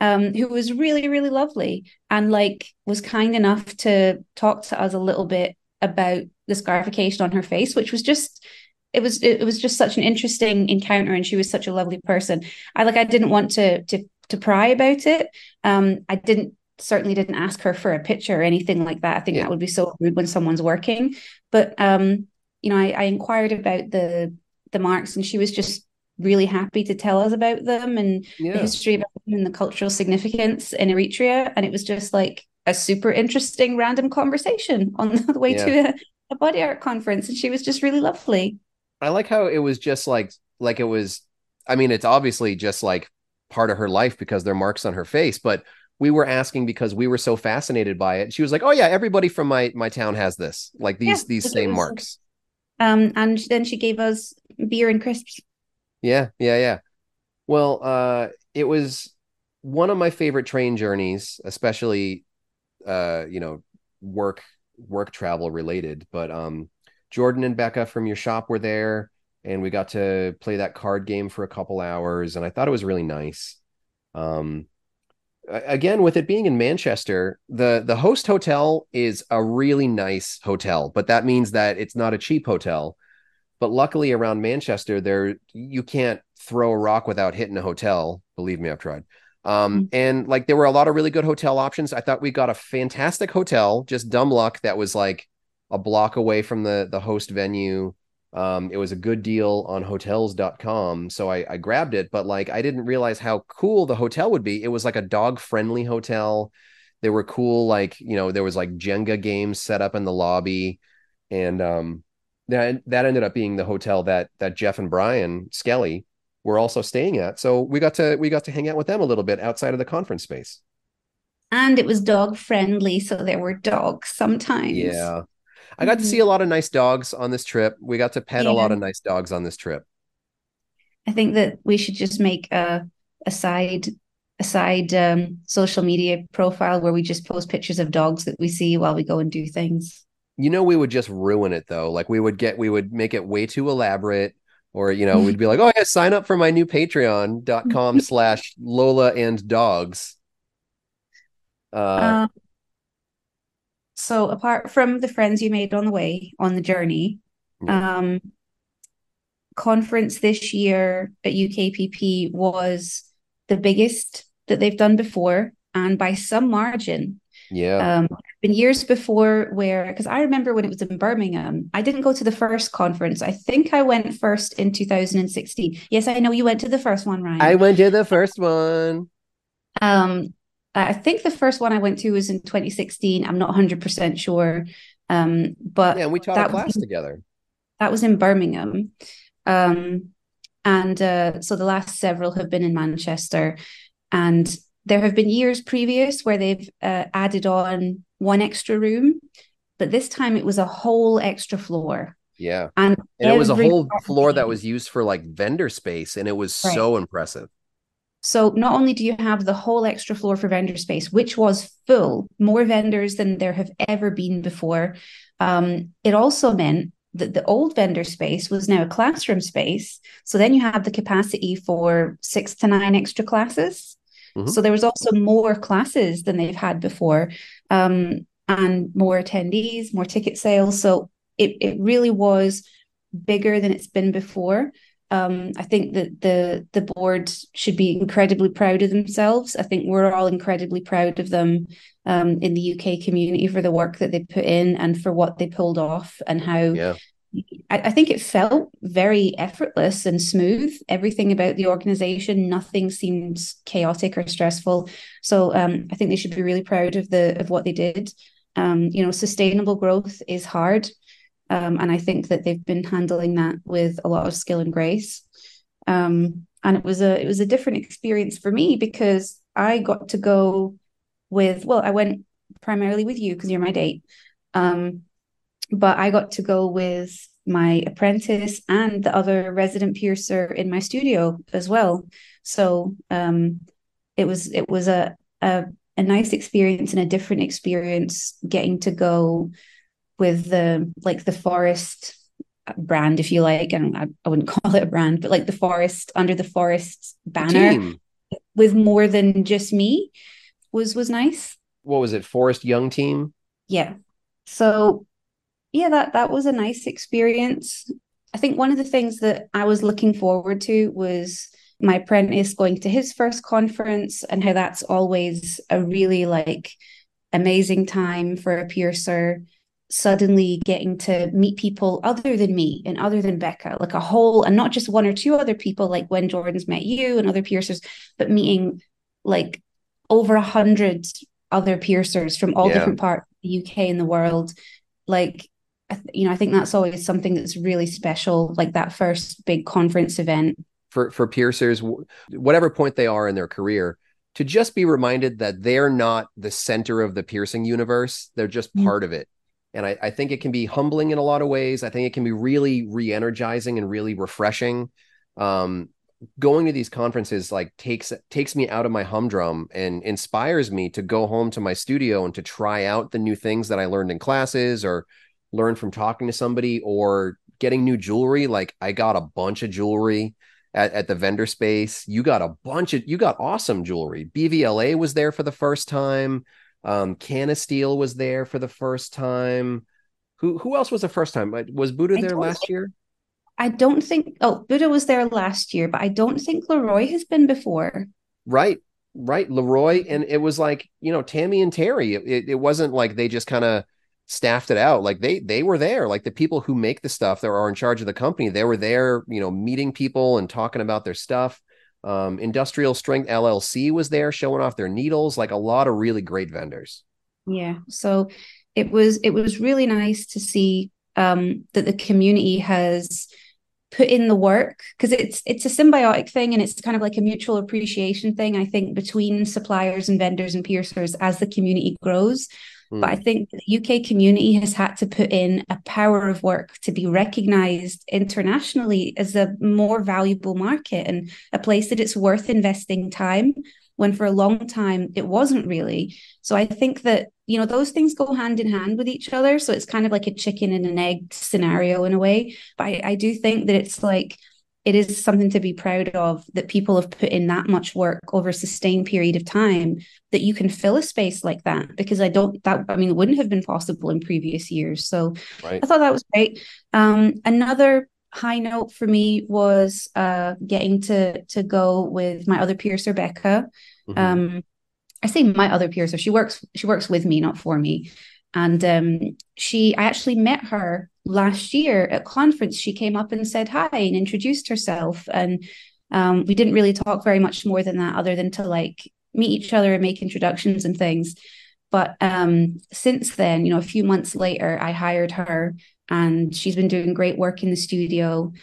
um, who was really really lovely and like was kind enough to talk to us a little bit about the scarification on her face which was just it was it was just such an interesting encounter and she was such a lovely person. I like i didn't want to to to pry about it. Um, I didn't certainly didn't ask her for a picture or anything like that. I think yeah. that would be so rude when someone's working. But um, you know, I, I inquired about the the marks, and she was just really happy to tell us about them and yeah. the history about them and the cultural significance in Eritrea. And it was just like a super interesting random conversation on the way yeah. to a, a body art conference. And she was just really lovely. I like how it was just like like it was I mean it's obviously just like part of her life because they're marks on her face, but we were asking because we were so fascinated by it. She was like, "Oh yeah, everybody from my my town has this. Like these yeah, these same marks." Um and then she gave us beer and crisps. Yeah, yeah, yeah. Well, uh it was one of my favorite train journeys, especially uh, you know, work work travel related, but um Jordan and Becca from your shop were there, and we got to play that card game for a couple hours, and I thought it was really nice. Um, again, with it being in Manchester, the the host hotel is a really nice hotel, but that means that it's not a cheap hotel. But luckily, around Manchester, there you can't throw a rock without hitting a hotel. Believe me, I've tried. Um, mm-hmm. and like there were a lot of really good hotel options. I thought we got a fantastic hotel, just dumb luck that was like a block away from the the host venue. Um, it was a good deal on hotels.com. So I, I grabbed it, but like I didn't realize how cool the hotel would be. It was like a dog friendly hotel. There were cool, like, you know, there was like Jenga games set up in the lobby. And um that that ended up being the hotel that that Jeff and Brian Skelly were also staying at. So we got to we got to hang out with them a little bit outside of the conference space. And it was dog friendly, so there were dogs sometimes. Yeah. I got mm-hmm. to see a lot of nice dogs on this trip. We got to pet yeah. a lot of nice dogs on this trip. I think that we should just make a a side a side um, social media profile where we just post pictures of dogs that we see while we go and do things. You know, we would just ruin it though. Like we would get, we would make it way too elaborate, or you know, we'd be like, "Oh yeah, sign up for my new Patreon.com slash Lola and dogs." Uh, um, so apart from the friends you made on the way on the journey um conference this year at ukpp was the biggest that they've done before and by some margin. Yeah. Um been years before where because i remember when it was in birmingham i didn't go to the first conference. I think i went first in 2016 yes i know you went to the first one ryan. I went to the first one. Um I think the first one I went to was in 2016. I'm not 100% sure. Um, but yeah, we taught a class was, together. That was in Birmingham. Um, and uh, so the last several have been in Manchester. And there have been years previous where they've uh, added on one extra room, but this time it was a whole extra floor. Yeah. And, and it was a whole floor that was used for like vendor space, and it was right. so impressive. So not only do you have the whole extra floor for vendor space, which was full, more vendors than there have ever been before, um, it also meant that the old vendor space was now a classroom space. So then you have the capacity for six to nine extra classes. Mm-hmm. So there was also more classes than they've had before, um, and more attendees, more ticket sales. So it it really was bigger than it's been before um, I think that the the board should be incredibly proud of themselves. I think we're all incredibly proud of them um, in the UK community for the work that they put in and for what they pulled off and how. Yeah. I, I think it felt very effortless and smooth. Everything about the organization, nothing seems chaotic or stressful. So um, I think they should be really proud of the of what they did. Um, you know, sustainable growth is hard. Um, and I think that they've been handling that with a lot of skill and grace. Um, and it was a it was a different experience for me because I got to go with well, I went primarily with you because you're my date. Um, but I got to go with my apprentice and the other resident piercer in my studio as well. So um, it was it was a, a a nice experience and a different experience getting to go with the like the forest brand, if you like, and I, I wouldn't call it a brand, but like the forest under the forest banner with more than just me was was nice. What was it? Forest Young Team? Yeah. So yeah, that that was a nice experience. I think one of the things that I was looking forward to was my apprentice going to his first conference and how that's always a really like amazing time for a piercer suddenly getting to meet people other than me and other than Becca, like a whole, and not just one or two other people, like when Jordan's met you and other piercers, but meeting like over a hundred other piercers from all yeah. different parts of the UK and the world. Like you know, I think that's always something that's really special, like that first big conference event. For for piercers, whatever point they are in their career, to just be reminded that they're not the center of the piercing universe; they're just mm-hmm. part of it. And I, I think it can be humbling in a lot of ways. I think it can be really re-energizing and really refreshing. Um, going to these conferences like takes takes me out of my humdrum and inspires me to go home to my studio and to try out the new things that I learned in classes or learn from talking to somebody or getting new jewelry. Like I got a bunch of jewelry at, at the vendor space. You got a bunch of you got awesome jewelry. BVLA was there for the first time. Um, Canasteel was there for the first time. Who who else was the first time? Was Buddha there last think, year? I don't think. Oh, Buddha was there last year, but I don't think LeRoi has been before. Right, right, LeRoi, and it was like you know Tammy and Terry. It, it wasn't like they just kind of staffed it out like they they were there like the people who make the stuff that are in charge of the company they were there you know meeting people and talking about their stuff um, industrial strength llc was there showing off their needles like a lot of really great vendors. Yeah so it was it was really nice to see um, that the community has put in the work because it's it's a symbiotic thing and it's kind of like a mutual appreciation thing i think between suppliers and vendors and piercers as the community grows Mm. But I think the UK community has had to put in a power of work to be recognized internationally as a more valuable market and a place that it's worth investing time when for a long time it wasn't really. So I think that, you know, those things go hand in hand with each other. So it's kind of like a chicken and an egg scenario in a way. But I, I do think that it's like, it is something to be proud of that people have put in that much work over a sustained period of time that you can fill a space like that because i don't that i mean it wouldn't have been possible in previous years so right. i thought that was great um, another high note for me was uh, getting to to go with my other piercer becca mm-hmm. um, i say my other piercer she works she works with me not for me and um, she, I actually met her last year at conference. She came up and said hi and introduced herself. And um, we didn't really talk very much more than that, other than to like meet each other and make introductions and things. But um, since then, you know, a few months later, I hired her and she's been doing great work in the studio.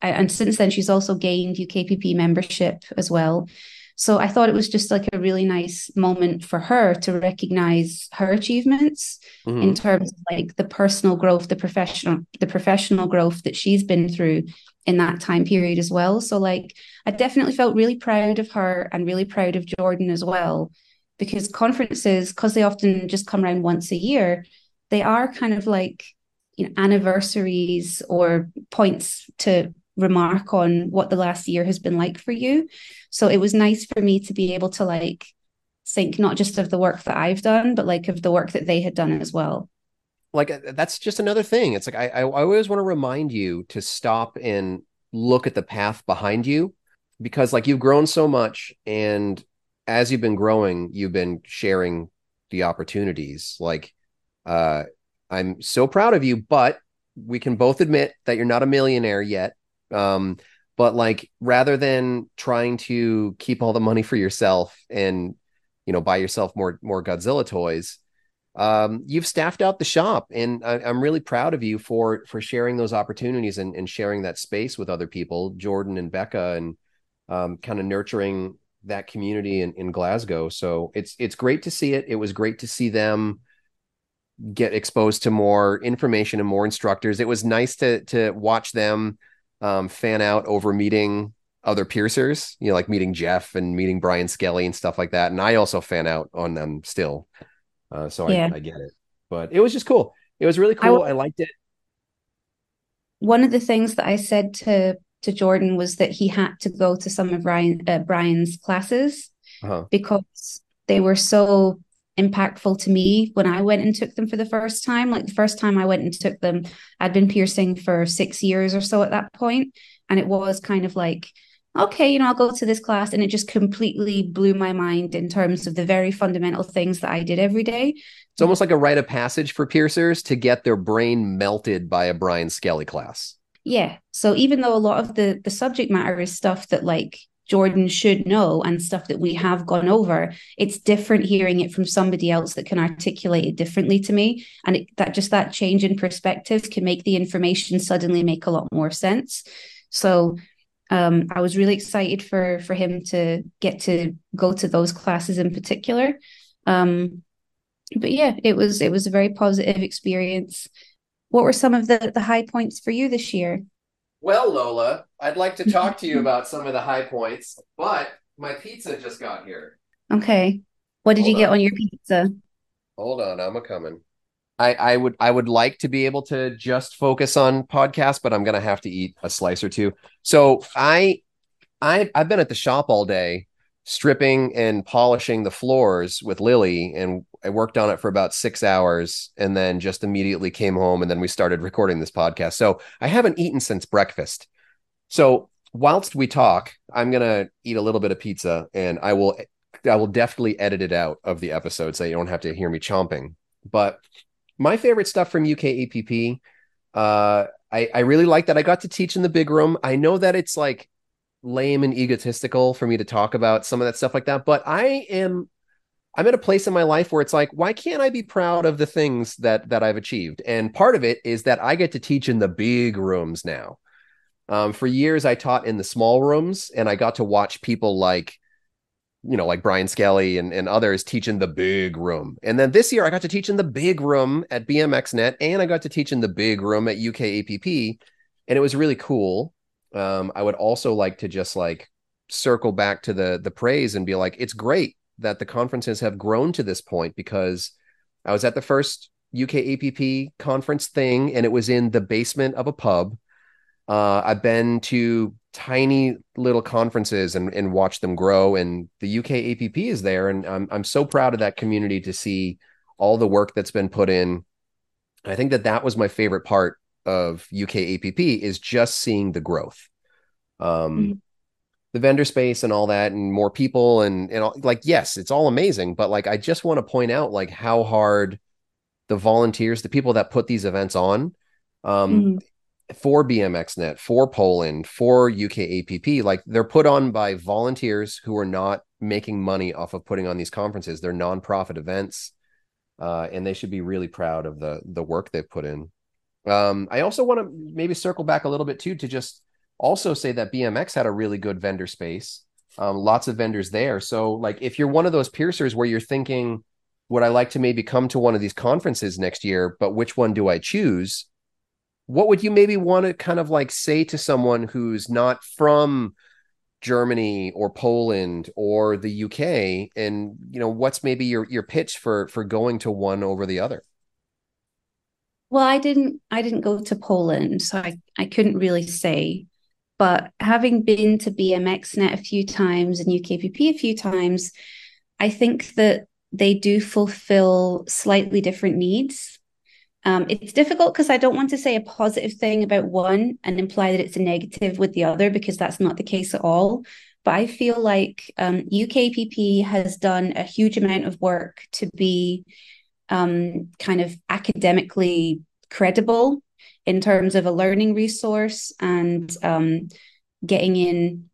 And since then, she's also gained UKPP membership as well. So I thought it was just like a really nice moment for her to recognize her achievements mm-hmm. in terms of like the personal growth, the professional, the professional growth that she's been through in that time period as well. So like I definitely felt really proud of her and really proud of Jordan as well. Because conferences, because they often just come around once a year, they are kind of like you know anniversaries or points to remark on what the last year has been like for you. So it was nice for me to be able to like think not just of the work that I've done, but like of the work that they had done as well. Like uh, that's just another thing. It's like I, I always want to remind you to stop and look at the path behind you because like you've grown so much and as you've been growing, you've been sharing the opportunities. Like uh I'm so proud of you, but we can both admit that you're not a millionaire yet um, but like rather than trying to keep all the money for yourself and you know buy yourself more more Godzilla toys, um, you've staffed out the shop, and I, am really proud of you for for sharing those opportunities and, and sharing that space with other people, Jordan and Becca, and um, kind of nurturing that community in, in Glasgow. So it's it's great to see it. It was great to see them get exposed to more information and more instructors. It was nice to to watch them um, fan out over meeting other piercers, you know, like meeting Jeff and meeting Brian Skelly and stuff like that. And I also fan out on them still. Uh, so yeah. I, I, get it. But it was just cool. It was really cool. I, I liked it. One of the things that I said to to Jordan was that he had to go to some of Brian uh, Brian's classes uh-huh. because they were so impactful to me when I went and took them for the first time. Like the first time I went and took them, I'd been piercing for six years or so at that point, And it was kind of like, okay, you know, I'll go to this class. And it just completely blew my mind in terms of the very fundamental things that I did every day. It's almost like a rite of passage for piercers to get their brain melted by a Brian Skelly class. Yeah. So even though a lot of the the subject matter is stuff that like Jordan should know and stuff that we have gone over, it's different hearing it from somebody else that can articulate it differently to me. And it, that just that change in perspective can make the information suddenly make a lot more sense. So um, I was really excited for for him to get to go to those classes in particular. Um, but yeah, it was it was a very positive experience. What were some of the the high points for you this year? Well, Lola, I'd like to talk to you about some of the high points, but my pizza just got here. Okay. What did Hold you get on. on your pizza? Hold on, I'm a coming. I, I would I would like to be able to just focus on podcasts, but I'm gonna have to eat a slice or two. So I I I've been at the shop all day stripping and polishing the floors with Lily, and I worked on it for about six hours, and then just immediately came home, and then we started recording this podcast. So I haven't eaten since breakfast. So whilst we talk, I'm gonna eat a little bit of pizza, and I will I will definitely edit it out of the episode so you don't have to hear me chomping. But my favorite stuff from UK APP, uh, I, I really like that I got to teach in the big room. I know that it's like lame and egotistical for me to talk about some of that stuff like that, but I am I'm at a place in my life where it's like, why can't I be proud of the things that that I've achieved? And part of it is that I get to teach in the big rooms now. Um, for years, I taught in the small rooms, and I got to watch people like you know, like Brian Skelly and, and others teach in the big room. And then this year I got to teach in the big room at BMXNet and I got to teach in the big room at UK APP. And it was really cool. Um, I would also like to just like circle back to the the praise and be like, it's great that the conferences have grown to this point because I was at the first UK APP conference thing and it was in the basement of a pub. Uh, I've been to tiny little conferences and, and watch them grow. And the UK APP is there. And I'm, I'm so proud of that community to see all the work that's been put in. I think that that was my favorite part of UK APP is just seeing the growth. Um, mm-hmm. The vendor space and all that, and more people, and and all, like yes, it's all amazing, but like I just want to point out like how hard the volunteers, the people that put these events on, um, mm-hmm for BMXNet, for Poland, for UK APP, like they're put on by volunteers who are not making money off of putting on these conferences. They're nonprofit events, uh, and they should be really proud of the the work they've put in. Um, I also want to maybe circle back a little bit too to just also say that BMX had a really good vendor space. Um, lots of vendors there. So, like, if you're one of those piercers where you're thinking, would I like to maybe come to one of these conferences next year? But which one do I choose? What would you maybe want to kind of like say to someone who's not from Germany or Poland or the UK and you know what's maybe your your pitch for for going to one over the other? Well I didn't I didn't go to Poland so I I couldn't really say. But having been to BMXnet a few times and UKPP a few times I think that they do fulfill slightly different needs um, it's difficult because I don't want to say a positive thing about one and imply that it's a negative with the other because that's not the case at all. But I feel like um, UKPP has done a huge amount of work to be um, kind of academically credible in terms of a learning resource and um, getting in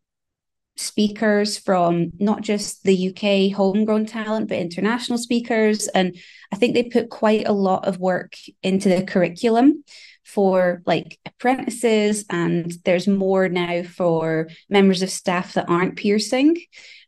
speakers from not just the UK homegrown talent, but international speakers. And I think they put quite a lot of work into the curriculum for like apprentices, and there's more now for members of staff that aren't piercing.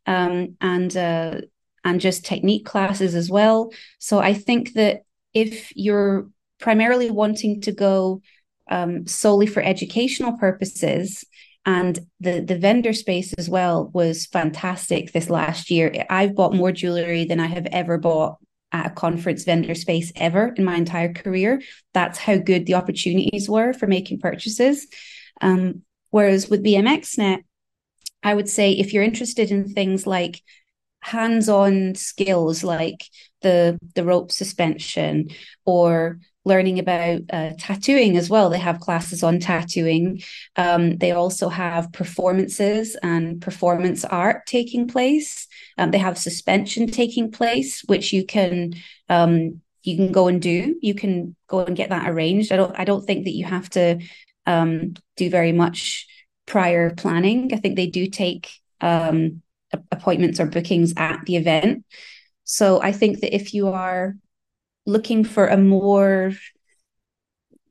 Um, and uh, and just technique classes as well. So I think that if you're primarily wanting to go um, solely for educational purposes, and the the vendor space as well was fantastic this last year. I've bought more jewelry than i have ever bought at a conference vendor space ever in my entire career. That's how good the opportunities were for making purchases. Um, whereas with bmxnet i would say if you're interested in things like hands-on skills like the the rope suspension or learning about uh, tattooing as well. They have classes on tattooing. Um, they also have performances and performance art taking place. Um, they have suspension taking place, which you can um, you can go and do. You can go and get that arranged. I don't I don't think that you have to um, do very much prior planning. I think they do take um, appointments or bookings at the event. So I think that if you are looking for a more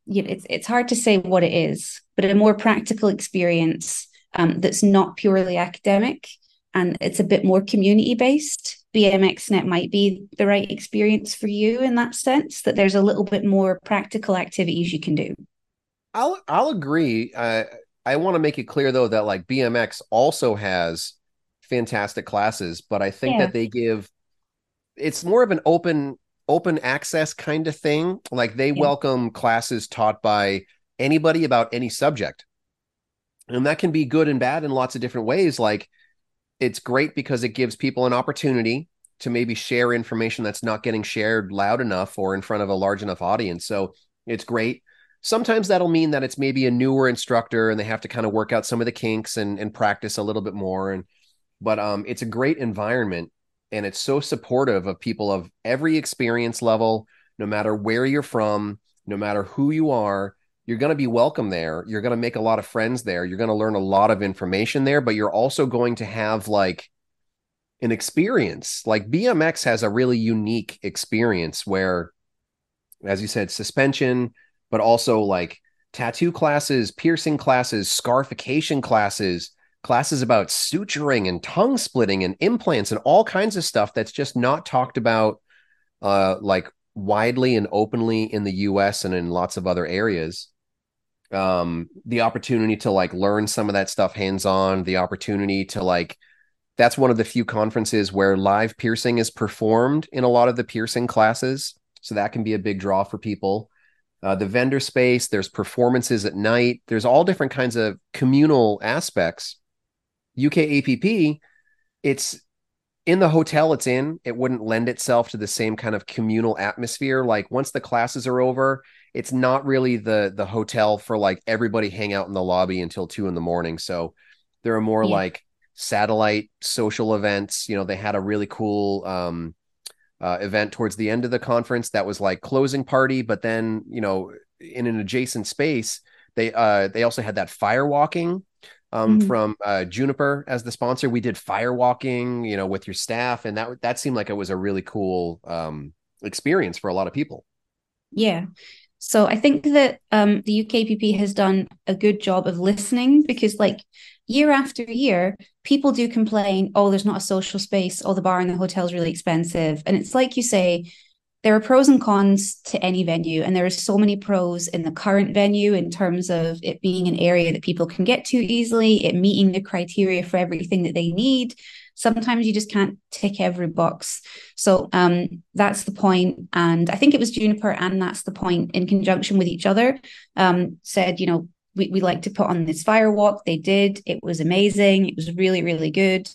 you know, it's it's hard to say what it is, but a more practical experience um, that's not purely academic and it's a bit more community based. BMXNet might be the right experience for you in that sense. That there's a little bit more practical activities you can do. I'll I'll agree. Uh, I want to make it clear though that like BMX also has fantastic classes, but I think yeah. that they give it's more of an open open access kind of thing. Like they yeah. welcome classes taught by anybody about any subject. And that can be good and bad in lots of different ways. Like it's great because it gives people an opportunity to maybe share information that's not getting shared loud enough or in front of a large enough audience. So it's great. Sometimes that'll mean that it's maybe a newer instructor and they have to kind of work out some of the kinks and, and practice a little bit more. And but um, it's a great environment and it's so supportive of people of every experience level no matter where you're from no matter who you are you're going to be welcome there. You're going to make a lot of friends there. You're going to learn a lot of information there but you're also going to have like an experience. Like bmx has a really unique experience where as you said suspension but also like tattoo classes piercing classes scarification classes classes about suturing and tongue splitting and implants and all kinds of stuff that's just not talked about uh like widely and openly in the US and in lots of other areas. Um the opportunity to like learn some of that stuff hands on the opportunity to like that's one of the few conferences where live piercing is performed in a lot of the piercing classes. So that can be a big draw for people. Uh, the vendor space there's performances at night there's all different kinds of communal aspects UKAPP, it's in the hotel it's in, it wouldn't lend itself to the same kind of communal atmosphere. Like once the classes are over, it's not really the the hotel for like everybody hang out in the lobby until two in the morning. So there are more yeah. like satellite social events. You know, they had a really cool um uh, event towards the end of the conference that was like closing party, but then you know in an adjacent space they uh they also had that fire walking um, mm-hmm. from uh, Junipurr as the sponsor. We did firewalking, you know, with your staff, and that that seemed like it was a really cool um, experience for a lot of people. Yeah. So I think that um, the UKPP has done a good job of listening because, like, year after year, people do complain, oh, there's not a social space, oh, the bar in the hotel is really expensive. And it's like you say, there are pros and cons to any venue and there are so many pros in the current venue in terms of it being an area that people can get to easily it meeting the criteria for everything that they need. Sometimes you just can't tick every box. So um, that's the point and i think it was Junipurr and that's the point in conjunction with each other um, said you know we, we like to put on this fire walk. They did. It was amazing. It was really really good.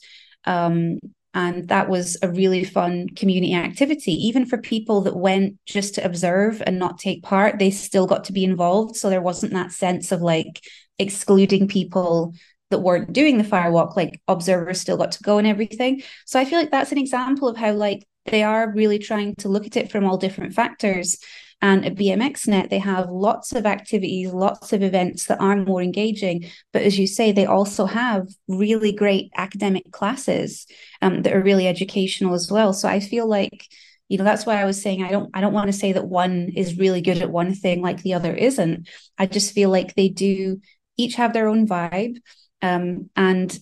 Um, and that was a really fun community activity. Even for people that went just to observe and not take part, they still got to be involved. So there wasn't that sense of like excluding people that weren't doing the firewalk, like observers still got to go and everything. So I feel like that's an example of how like they are really trying to look at it from all different factors and at BMXNet, they have lots of activities, lots of events that are more engaging. But as you say, they also have really great academic classes um, that are really educational as well. So I feel like you know that's why i was saying i don't i don't want to say that one is really good at one thing like the other isn't i just feel like they do each have their own vibe um, and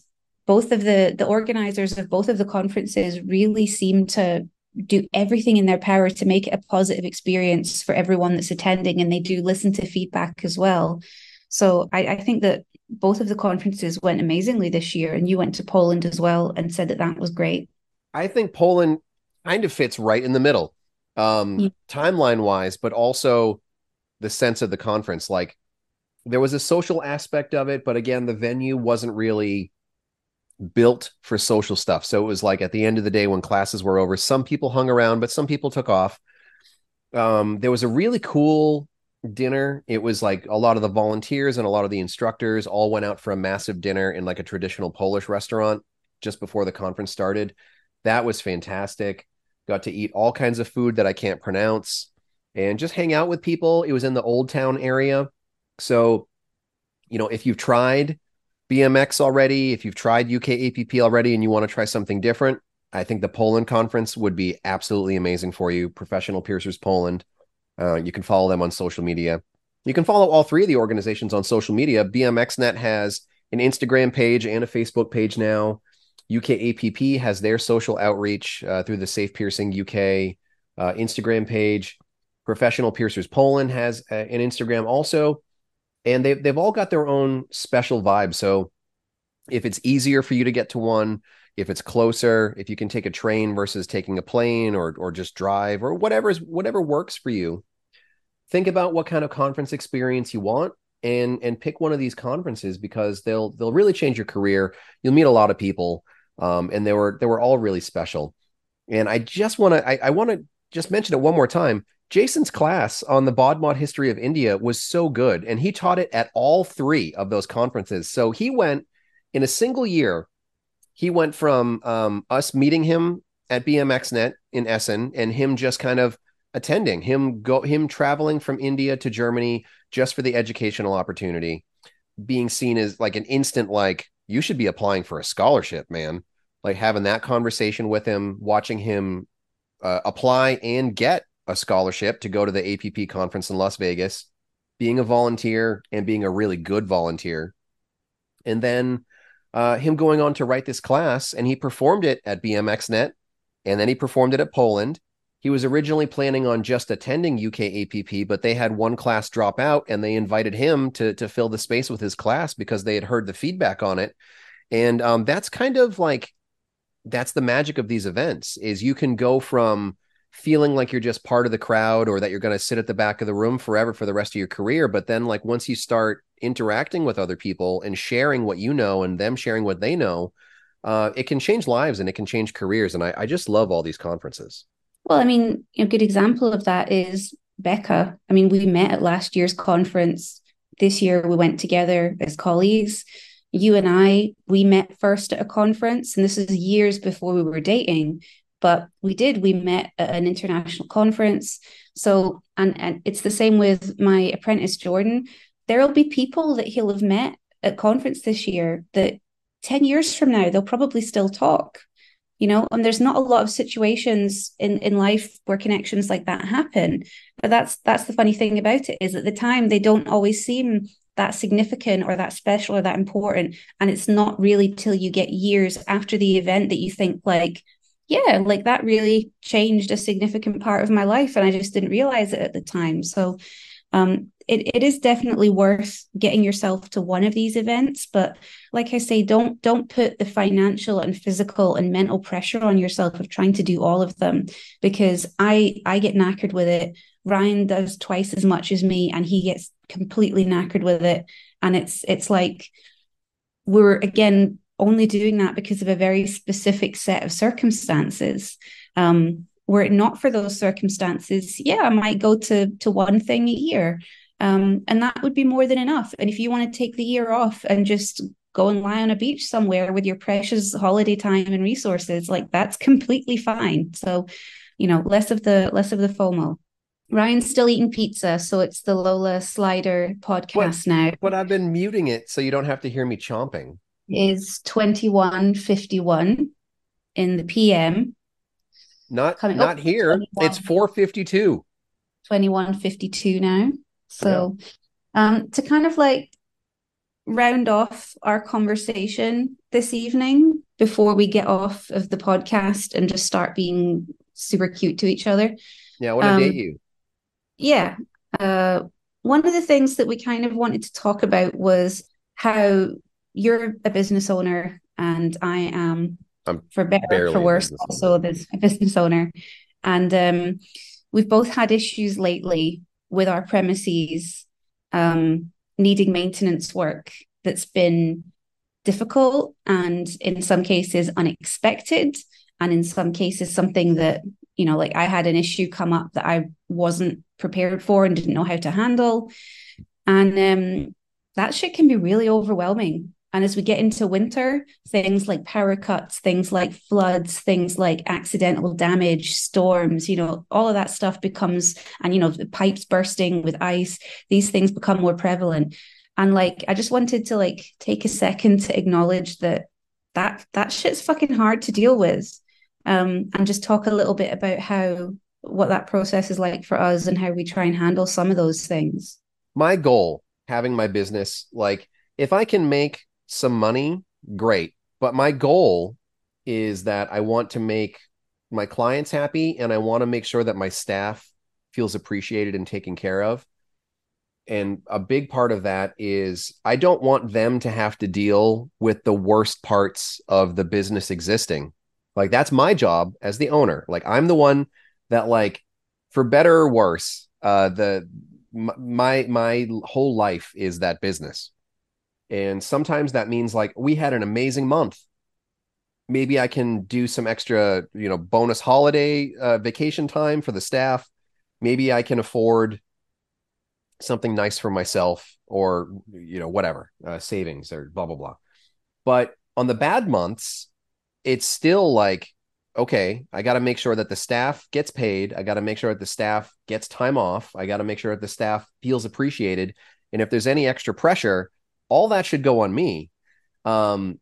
both of the the organizers of both of the conferences really seem to do everything in their power to make it a positive experience for everyone that's attending and they do listen to feedback as well. So I, I, think that both of the conferences went amazingly this year and you went to poland as well and said that that was great. I think poland kind of fits right in the middle um yeah. timeline wise but also the sense of the conference. Like there was a social aspect of it but again the venue wasn't really built for social stuff. So it was like at the end of the day when classes were over, some people hung around, but some people took off. Um, there was a really cool dinner. It was like a lot of the volunteers and a lot of the instructors all went out for a massive dinner in like a traditional Polish restaurant just before the conference started. That was fantastic. Got to eat all kinds of food that I can't pronounce and just hang out with people. It was in the Old Town area. So, you know, if you've tried BMX already, if you've tried UK APP already and you want to try something different, I think the Poland conference would be absolutely amazing for you. Professional Piercers Poland. Uh, you can follow them on social media. You can follow all three of the organizations on social media. BMXNet has an Instagram page and a Facebook page now. UKAPP has their social outreach uh, through the Safe Piercing UK uh, Instagram page. Professional Piercers Poland has a, an Instagram also, and they've they've all got their own special vibe. So if it's easier for you to get to one, if it's closer, if you can take a train versus taking a plane or or just drive or whatever whatever works for you, think about what kind of conference experience you want and and pick one of these conferences because they'll they'll really change your career. You'll meet a lot of people, um, and they were they were all really special. And I just want to I, I want to just mention it one more time. Jason's class on the bodmod history of India was so good, and he taught it at all three of those conferences. So he went in a single year. He went from um, us meeting him at BMXNet in Essen and him just kind of attending, him go him traveling from India to Germany just for the educational opportunity, being seen as like an instant like you should be applying for a scholarship, man. Like having that conversation with him, watching him uh, apply and get a scholarship to go to the APP conference in Las Vegas, being a volunteer and being a really good volunteer. And then uh, him going on to write this class, and he performed it at BMXNet, and then he performed it at Poland. He was originally planning on just attending UK APP, but they had one class drop out, and they invited him to to fill the space with his class because they had heard the feedback on it. And um, that's kind of like that's the magic of these events is you can go from feeling like you're just part of the crowd or that you're going to sit at the back of the room forever for the rest of your career but then like once you start interacting with other people and sharing what you know and them sharing what they know uh, it can change lives and it can change careers and I, I just love all these conferences. Well i mean a good example of that is becca. I mean we met at last year's conference. This year we went together as colleagues. You and I, we met first at a conference, and this is years before we were dating, but we did. We met at an international conference. So, and, and it's the same with my apprentice, Jordan. There'll be people that he'll have met at conference this year that 10 years from now, they'll probably still talk you know and there's not a lot of situations in in life where connections like that happen but that's that's the funny thing about it is at the time they don't always seem that significant or that special or that important and it's not really till you get years after the event that you think like yeah like that really changed a significant part of my life and i just didn't realize it at the time. So um it, it is definitely worth getting yourself to one of these events but like i say don't don't put the financial and physical and mental pressure on yourself of trying to do all of them because i i get knackered with it. Ryan does twice as much as me and he gets completely knackered with it and it's it's like we're again only doing that because of a very specific set of circumstances. Um were it not for those circumstances yeah i might go to to one thing a year. Um and that would be more than enough. And if you want to take the year off and just go and lie on a beach somewhere with your precious holiday time and resources like that's completely fine. So you know less of the less of the fomo. Ryan's still eating pizza, so it's the Lola Slider podcast but, now. But I've been muting it so you don't have to hear me chomping. Is twenty one fifty one in the PM. Not Coming not here. It's fifty two. Twenty one fifty two now. So, yeah. um, to kind of like round off our conversation this evening before we get off of the podcast and just start being super cute to each other. Yeah, I want to um, date you yeah, uh, one of the things that we kind of wanted to talk about was how you're a business owner and I am, I'm for better for worse, also a business owner. And um, we've both had issues lately with our premises um, needing maintenance work that's been difficult and in some cases unexpected and in some cases something that you know like i had an issue come up that i wasn't prepared for and didn't know how to handle. And um, that shit can be really overwhelming and as we get into winter things like power cuts things like floods things like accidental damage storms you know all of that stuff becomes and you know the pipes bursting with ice these things become more prevalent And like, I just wanted to like take a second to acknowledge that that that shit's fucking hard to deal with. Um, and just talk a little bit about how what that process is like for us and how we try and handle some of those things. My goal, having my business, like if I can make some money, great. But my goal is that I want to make my clients happy and I want to make sure that my staff feels appreciated and taken care of. And a big part of that is I don't want them to have to deal with the worst parts of the business existing. Like that's my job as the owner. Like I'm the one that like for better or worse, uh the my my whole life is that business. And sometimes that means like we had an amazing month. Maybe I can do some extra, you know, bonus holiday uh, vacation time for the staff. Maybe I can afford something nice for myself or you know whatever uh, savings or blah blah blah but on the bad months it's still like okay i got to make sure that the staff gets paid i got to make sure that the staff gets time off i got to make sure that the staff feels appreciated and if there's any extra pressure all that should go on me um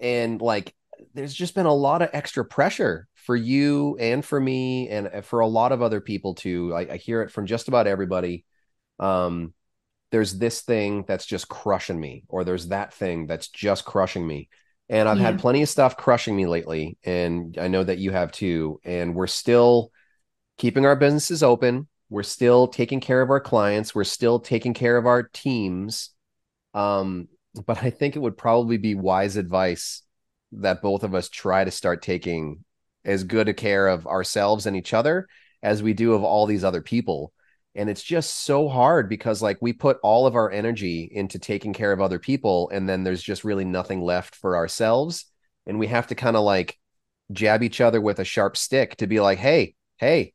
and like there's just been a lot of extra pressure for you and for me and uh, for a lot of other people too I, I hear it from just about everybody um, there's this thing that's just crushing me, or there's that thing that's just crushing me. And I've yeah. had plenty of stuff crushing me lately. And I know that you have too. And we're still keeping our businesses open. We're still taking care of our clients. We're still taking care of our teams. Um, but I think it would probably be wise advice that both of us try to start taking as good a care of ourselves and each other as we do of all these other people. And it's just so hard because like we put all of our energy into taking care of other people and then there's just really nothing left for ourselves. And we have to kind of like jab each other with a sharp stick to be like hey hey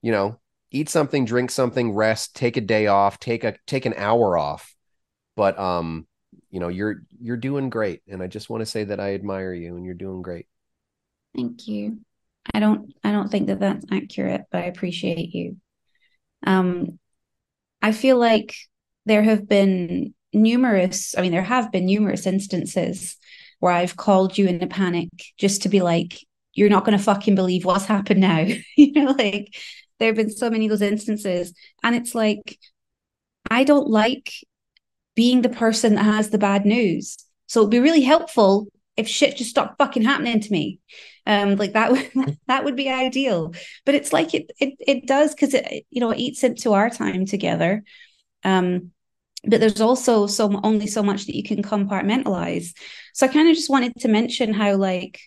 you know eat something drink something rest take a day off take a take an hour off but um you know you're you're doing great and i just want to say that i admire you and you're doing great thank you i don't i don't think that that's accurate but i appreciate you um, I feel like there have been numerous, I mean, there have been numerous instances where I've called you in a panic just to be like, you're not going to fucking believe what's happened now. you know, like there have been so many of those instances. And it's like, I don't like being the person that has the bad news. So it'd be really helpful if shit just stopped fucking happening to me. Um like that would that would be ideal. But it's like it it, it does because it you know it eats into our time together. Um but there's also so only so much that you can compartmentalize. So i kind of just wanted to mention how like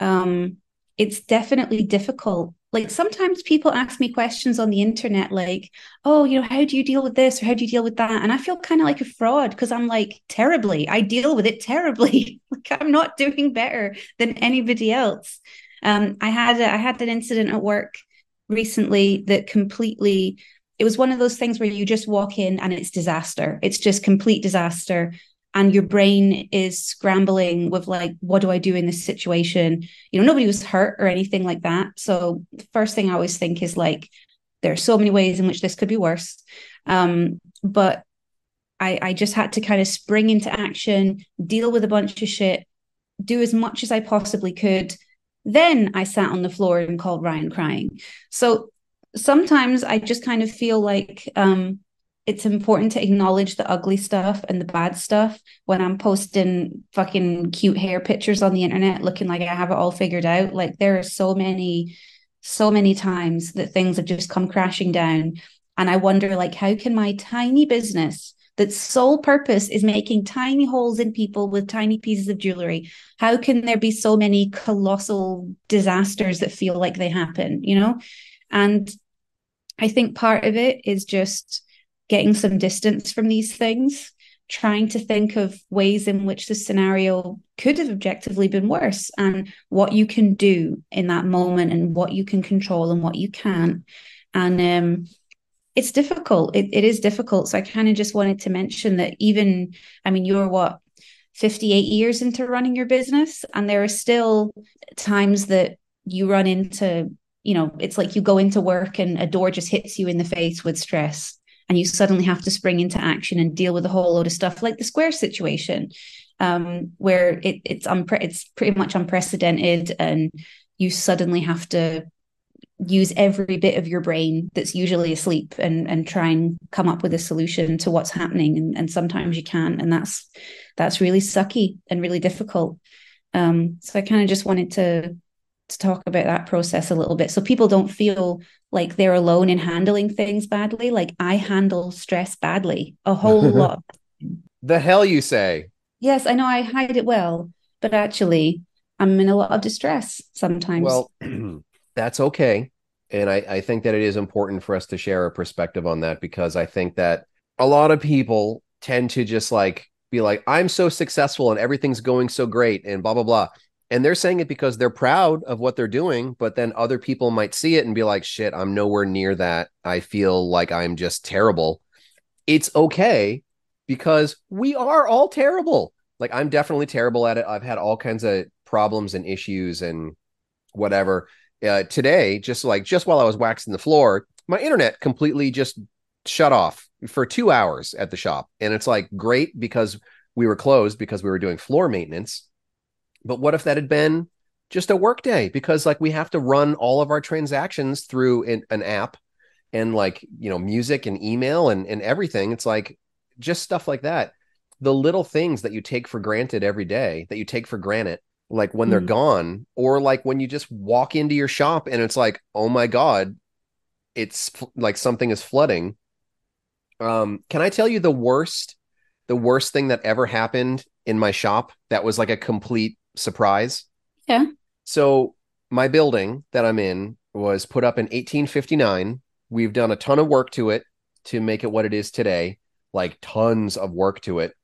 um it's definitely difficult like sometimes people ask me questions on the internet like oh you know how do you deal with this or how do you deal with that? And i feel kind of like a fraud because i'm like terribly i deal with it terribly. Like i'm not doing better than anybody else. Um i had a, i had an incident at work recently that completely it was one of those things where you just walk in and it's disaster. It's just complete disaster and your brain is scrambling with like what do i do in this situation? You know nobody was hurt or anything like that. So first thing i always think is like there are so many ways in which this could be worse. Um, but I, I just had to kind of spring into action deal with a bunch of shit do as much as i possibly could. Then i sat on the floor and called ryan crying. So sometimes i just kind of feel like um, it's important to acknowledge the ugly stuff and the bad stuff when I'm posting fucking cute hair pictures on the internet looking like I have it all figured out. Like there are so many, so many times that things have just come crashing down. And I wonder, like, how can my tiny business that sole purpose is making tiny holes in people with tiny pieces of jewelry, how can there be so many colossal disasters that feel like they happen, you know? And I think part of it is just getting some distance from these things, trying to think of ways in which the scenario could have objectively been worse and what you can do in that moment and what you can control and what you can't. And um, it's difficult. It, it is difficult. So I kind of just wanted to mention that even, I mean, you're what, 58 years into running your business, and there are still times that you run into, you know, it's like you go into work and a door just hits you in the face with stress and you suddenly have to spring into action and deal with a whole load of stuff like the square situation um, where it, it's unpre- it's pretty much unprecedented and you suddenly have to use every bit of your brain that's usually asleep and and try and come up with a solution to what's happening and, and sometimes you can't and that's that's really sucky and really difficult. Um, so i kind of just wanted to to talk about that process a little bit. So people don't feel like they're alone in handling things badly. Like i handle stress badly a whole lot. The hell you say. Yes i know i hide it well but actually i'm in a lot of distress sometimes. Well that's okay. And I, I think that it is important for us to share a perspective on that because i think that a lot of people tend to just like be like i'm so successful and everything's going so great and blah blah blah and they're saying it because they're proud of what they're doing but then other people might see it and be like shit i'm nowhere near that. I feel like i'm just terrible. It's okay because we are all terrible. Like i'm definitely terrible at it. I've had all kinds of problems and issues and whatever. Uh, today just like just while i was waxing the floor my internet completely just shut off for two hours at the shop. And it's like great because we were closed because we were doing floor maintenance but what if that had been just a work day? Because like we have to run all of our transactions through an, an app and like, you know, music and email and, and everything. It's like just stuff like that. The little things that you take for granted every day that you take for granted, like when mm they're gone, or like when you just walk into your shop and it's like, oh my God, it's like something is flooding. Um, can I tell you the worst, the worst thing that ever happened in my shop that was like a complete surprise. Yeah. So my building that I'm in was put up in 1859. We've done a ton of work to it to make it what it is today, like tons of work to it.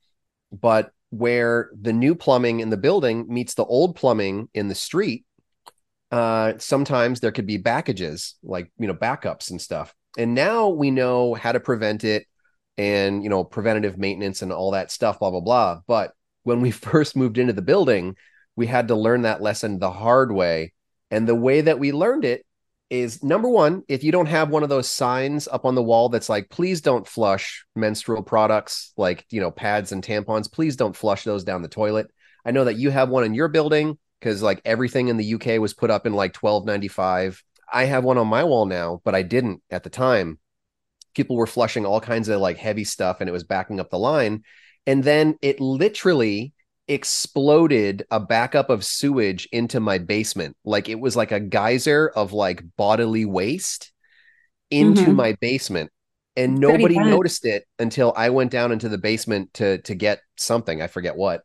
But where the new plumbing in the building meets the old plumbing in the street, uh, sometimes there could be backages, like you know, backups and stuff. And now we know how to prevent it and you know, preventative maintenance and all that stuff, blah blah blah. But when we first moved into the building, we had to learn that lesson the hard way. And the way that we learned it is number one, if you don't have one of those signs up on the wall that's like, please don't flush menstrual products like, you know, pads and tampons, please don't flush those down the toilet. I know that you have one in your building because like everything in the UK was put up in like 1295. I have one on my wall now, but I didn't at the time. People were flushing all kinds of like heavy stuff and it was backing up the line. And then it literally exploded a backup of sewage into my basement. Like it was like a geyser of like bodily waste into mm-hmm. my basement. And nobody noticed it until I went down into the basement to to get something, I forget what,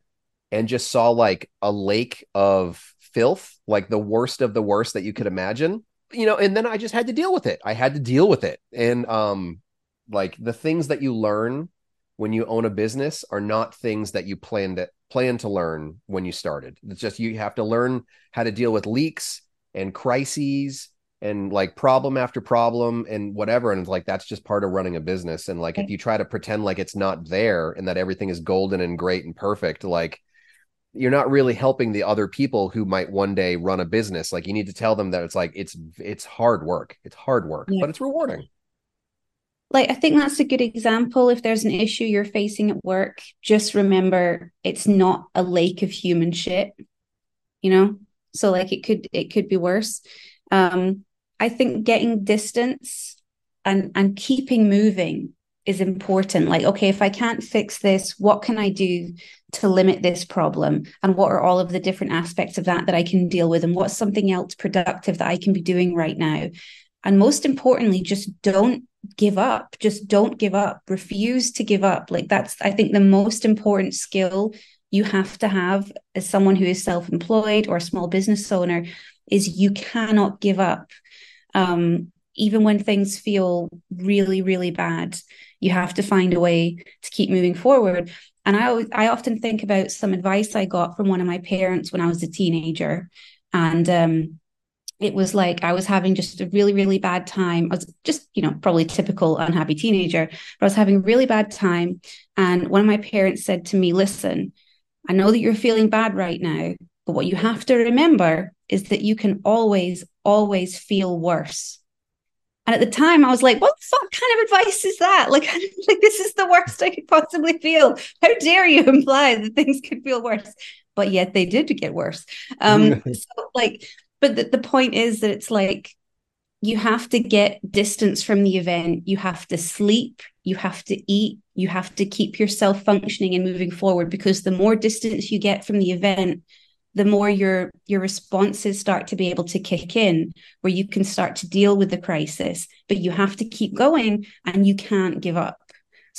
and just saw like a lake of filth, like the worst of the worst that you could imagine. You know, and then I just had to deal with it. I had to deal with it. And um like the things that you learn when you own a business are not things that you plan to plan to learn when you started. It's just you have to learn how to deal with leaks and crises and like problem after problem and whatever. And it's like that's just part of running a business. And like if you try to pretend like it's not there and that everything is golden and great and perfect like you're not really helping the other people who might one day run a business. Like you need to tell them that it's like it's it's hard work. It's hard work yeah. but it's rewarding like I think that's a good example. If there's an issue you're facing at work, just remember it's not a lake of human shit. You know? So like it could it could be worse. Um, I think getting distance and and keeping moving is important. Like, okay, if I can't fix this, what can I do to limit this problem? And what are all of the different aspects of that that I can deal with? And what's something else productive that I can be doing right now? And most importantly, just don't give up. Just don't give up. Refuse to give up. Like that's i think the most important skill you have to have as someone who is self-employed or a small business owner is you cannot give up. Um, even when things feel really really bad you have to find a way to keep moving forward. And i always, i often think about some advice i got from one of my parents when i was a teenager. And um, it was like I was having just a really, really bad time. I was just, you know, probably typical unhappy teenager, but I was having a really bad time. And one of my parents said to me, Listen, I know that you're feeling bad right now, but what you have to remember is that you can always, always feel worse. And at the time, I was like, what the fuck kind of advice is that? Like, like this is the worst I could possibly feel. How dare you imply that things could feel worse? But yet they did get worse. Um, so like, but the, the point is that it's like you have to get distance from the event. You have to sleep. You have to eat. You have to keep yourself functioning and moving forward because the more distance you get from the event, the more your your responses start to be able to kick in where you can start to deal with the crisis but you have to keep going and you can't give up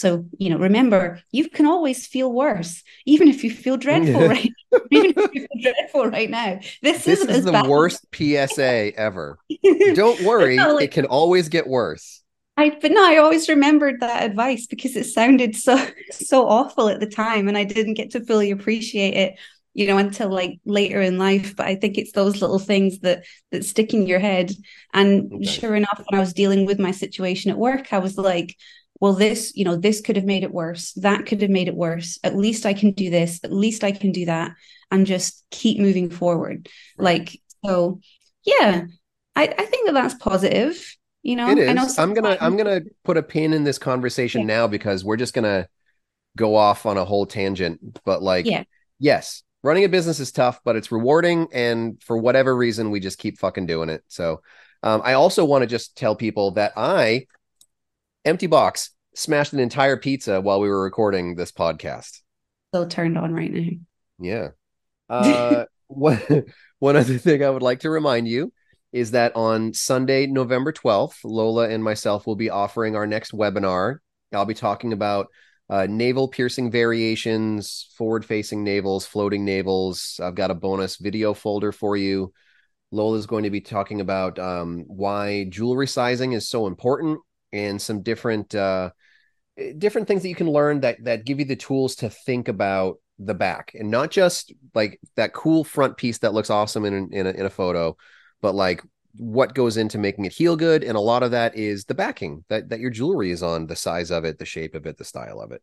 so you know remember you can always feel worse even if you feel dreadful right? Even if you feel dreadful right now. This, this is the bad. worst psa ever. Don't worry no, like, it can always get worse. I, but no, I always remembered that advice because it sounded so so awful at the time, and I didn't get to fully appreciate it you know until like later in life but i think it's those little things that that stick in your head. And okay. sure enough when i was dealing with my situation at work i was like well this you know this could have made it worse. That could have made it worse. At least i can do this. At least i can do that and just keep moving forward. Like so yeah i i think that that's positive you know it is. i'm gonna i'm gonna put a pin in this conversation yeah. now because we're just gonna go off on a whole tangent but like yeah. yes running a business is tough, but it's rewarding. And for whatever reason, we just keep fucking doing it. So um, I also want to just tell people that I, empty box, smashed an entire pizza while we were recording this podcast. Still turned on right now. Yeah. Uh, one, one other thing I would like to remind you is that on Sunday, November 12th, Lola and myself will be offering our next webinar. I'll be talking about uh, navel piercing variations, forward facing navels, floating navels. I've got a bonus video folder for you. Lola is going to be talking about um, why jewelry sizing is so important and some different uh, different things that you can learn that that give you the tools to think about the back and not just like that cool front piece that looks awesome in in a, in a photo, but like what goes into making it feel good. And a lot of that is the backing that that your jewelry is on the size of it the shape of it the style of it.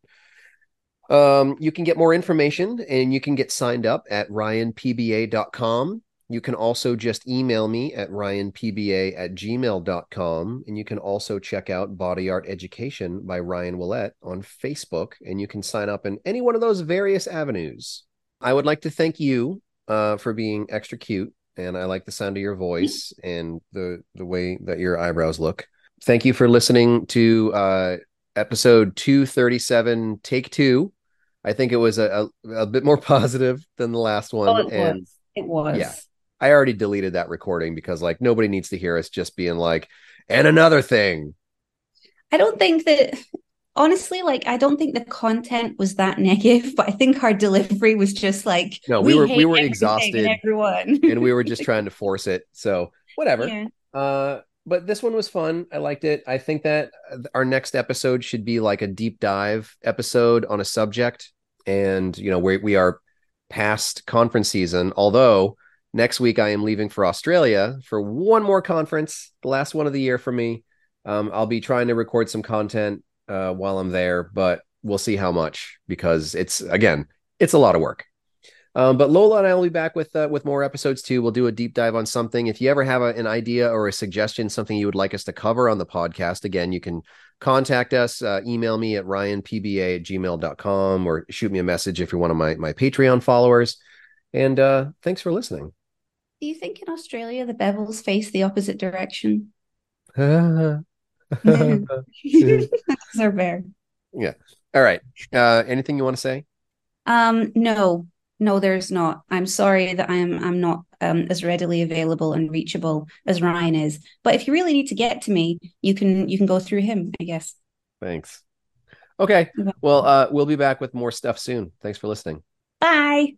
Um, you can get more information and you can get signed up at ryanpba.com you can also just email me at ryanpba at gmail.com and you can also check out body art education by ryan Ouellette on facebook and you can sign up in any one of those various avenues i would like to thank you uh, for being extra cute and I like the sound of your voice and the the way that your eyebrows look. Thank you for listening to uh, episode 237, take two. I think it was a, a, a bit more positive than the last one. Oh, it and was. It was. Yeah. I already deleted that recording because like nobody needs to hear us just being like, and another thing. I don't think that honestly, like I don't think the content was that negative, but I think our delivery was just like no, we, we were we were exhausted, everyone, and we were just trying to force it. So whatever. Yeah. Uh, but this one was fun. I liked it. I think that our next episode should be like a deep dive episode on a subject, and you know we we are past conference season. Although next week I am leaving for Australia for one more conference, the last one of the year for me. Um, I'll be trying to record some content uh, while I'm there, but we'll see how much because it's again, it's a lot of work. Um, but Lola and I will be back with uh, with more episodes too. We'll do a deep dive on something. If you ever have a, an idea or a suggestion, something you would like us to cover on the podcast, again, you can contact us. Uh, email me at ryanpba at gmail.com or shoot me a message if you're one of my, my Patreon followers. And uh, thanks for listening. Do you think in Australia the navels face the opposite direction? Those are fair. Yeah. All right. Uh, anything you want to say? Um, no, no, there's not. I'm sorry that I'm I'm not um, as readily available and reachable as Ryan is. But if you really need to get to me, you can you can go through him, I guess. Thanks. Okay. Well, uh, we'll be back with more stuff soon. Thanks for listening. Bye.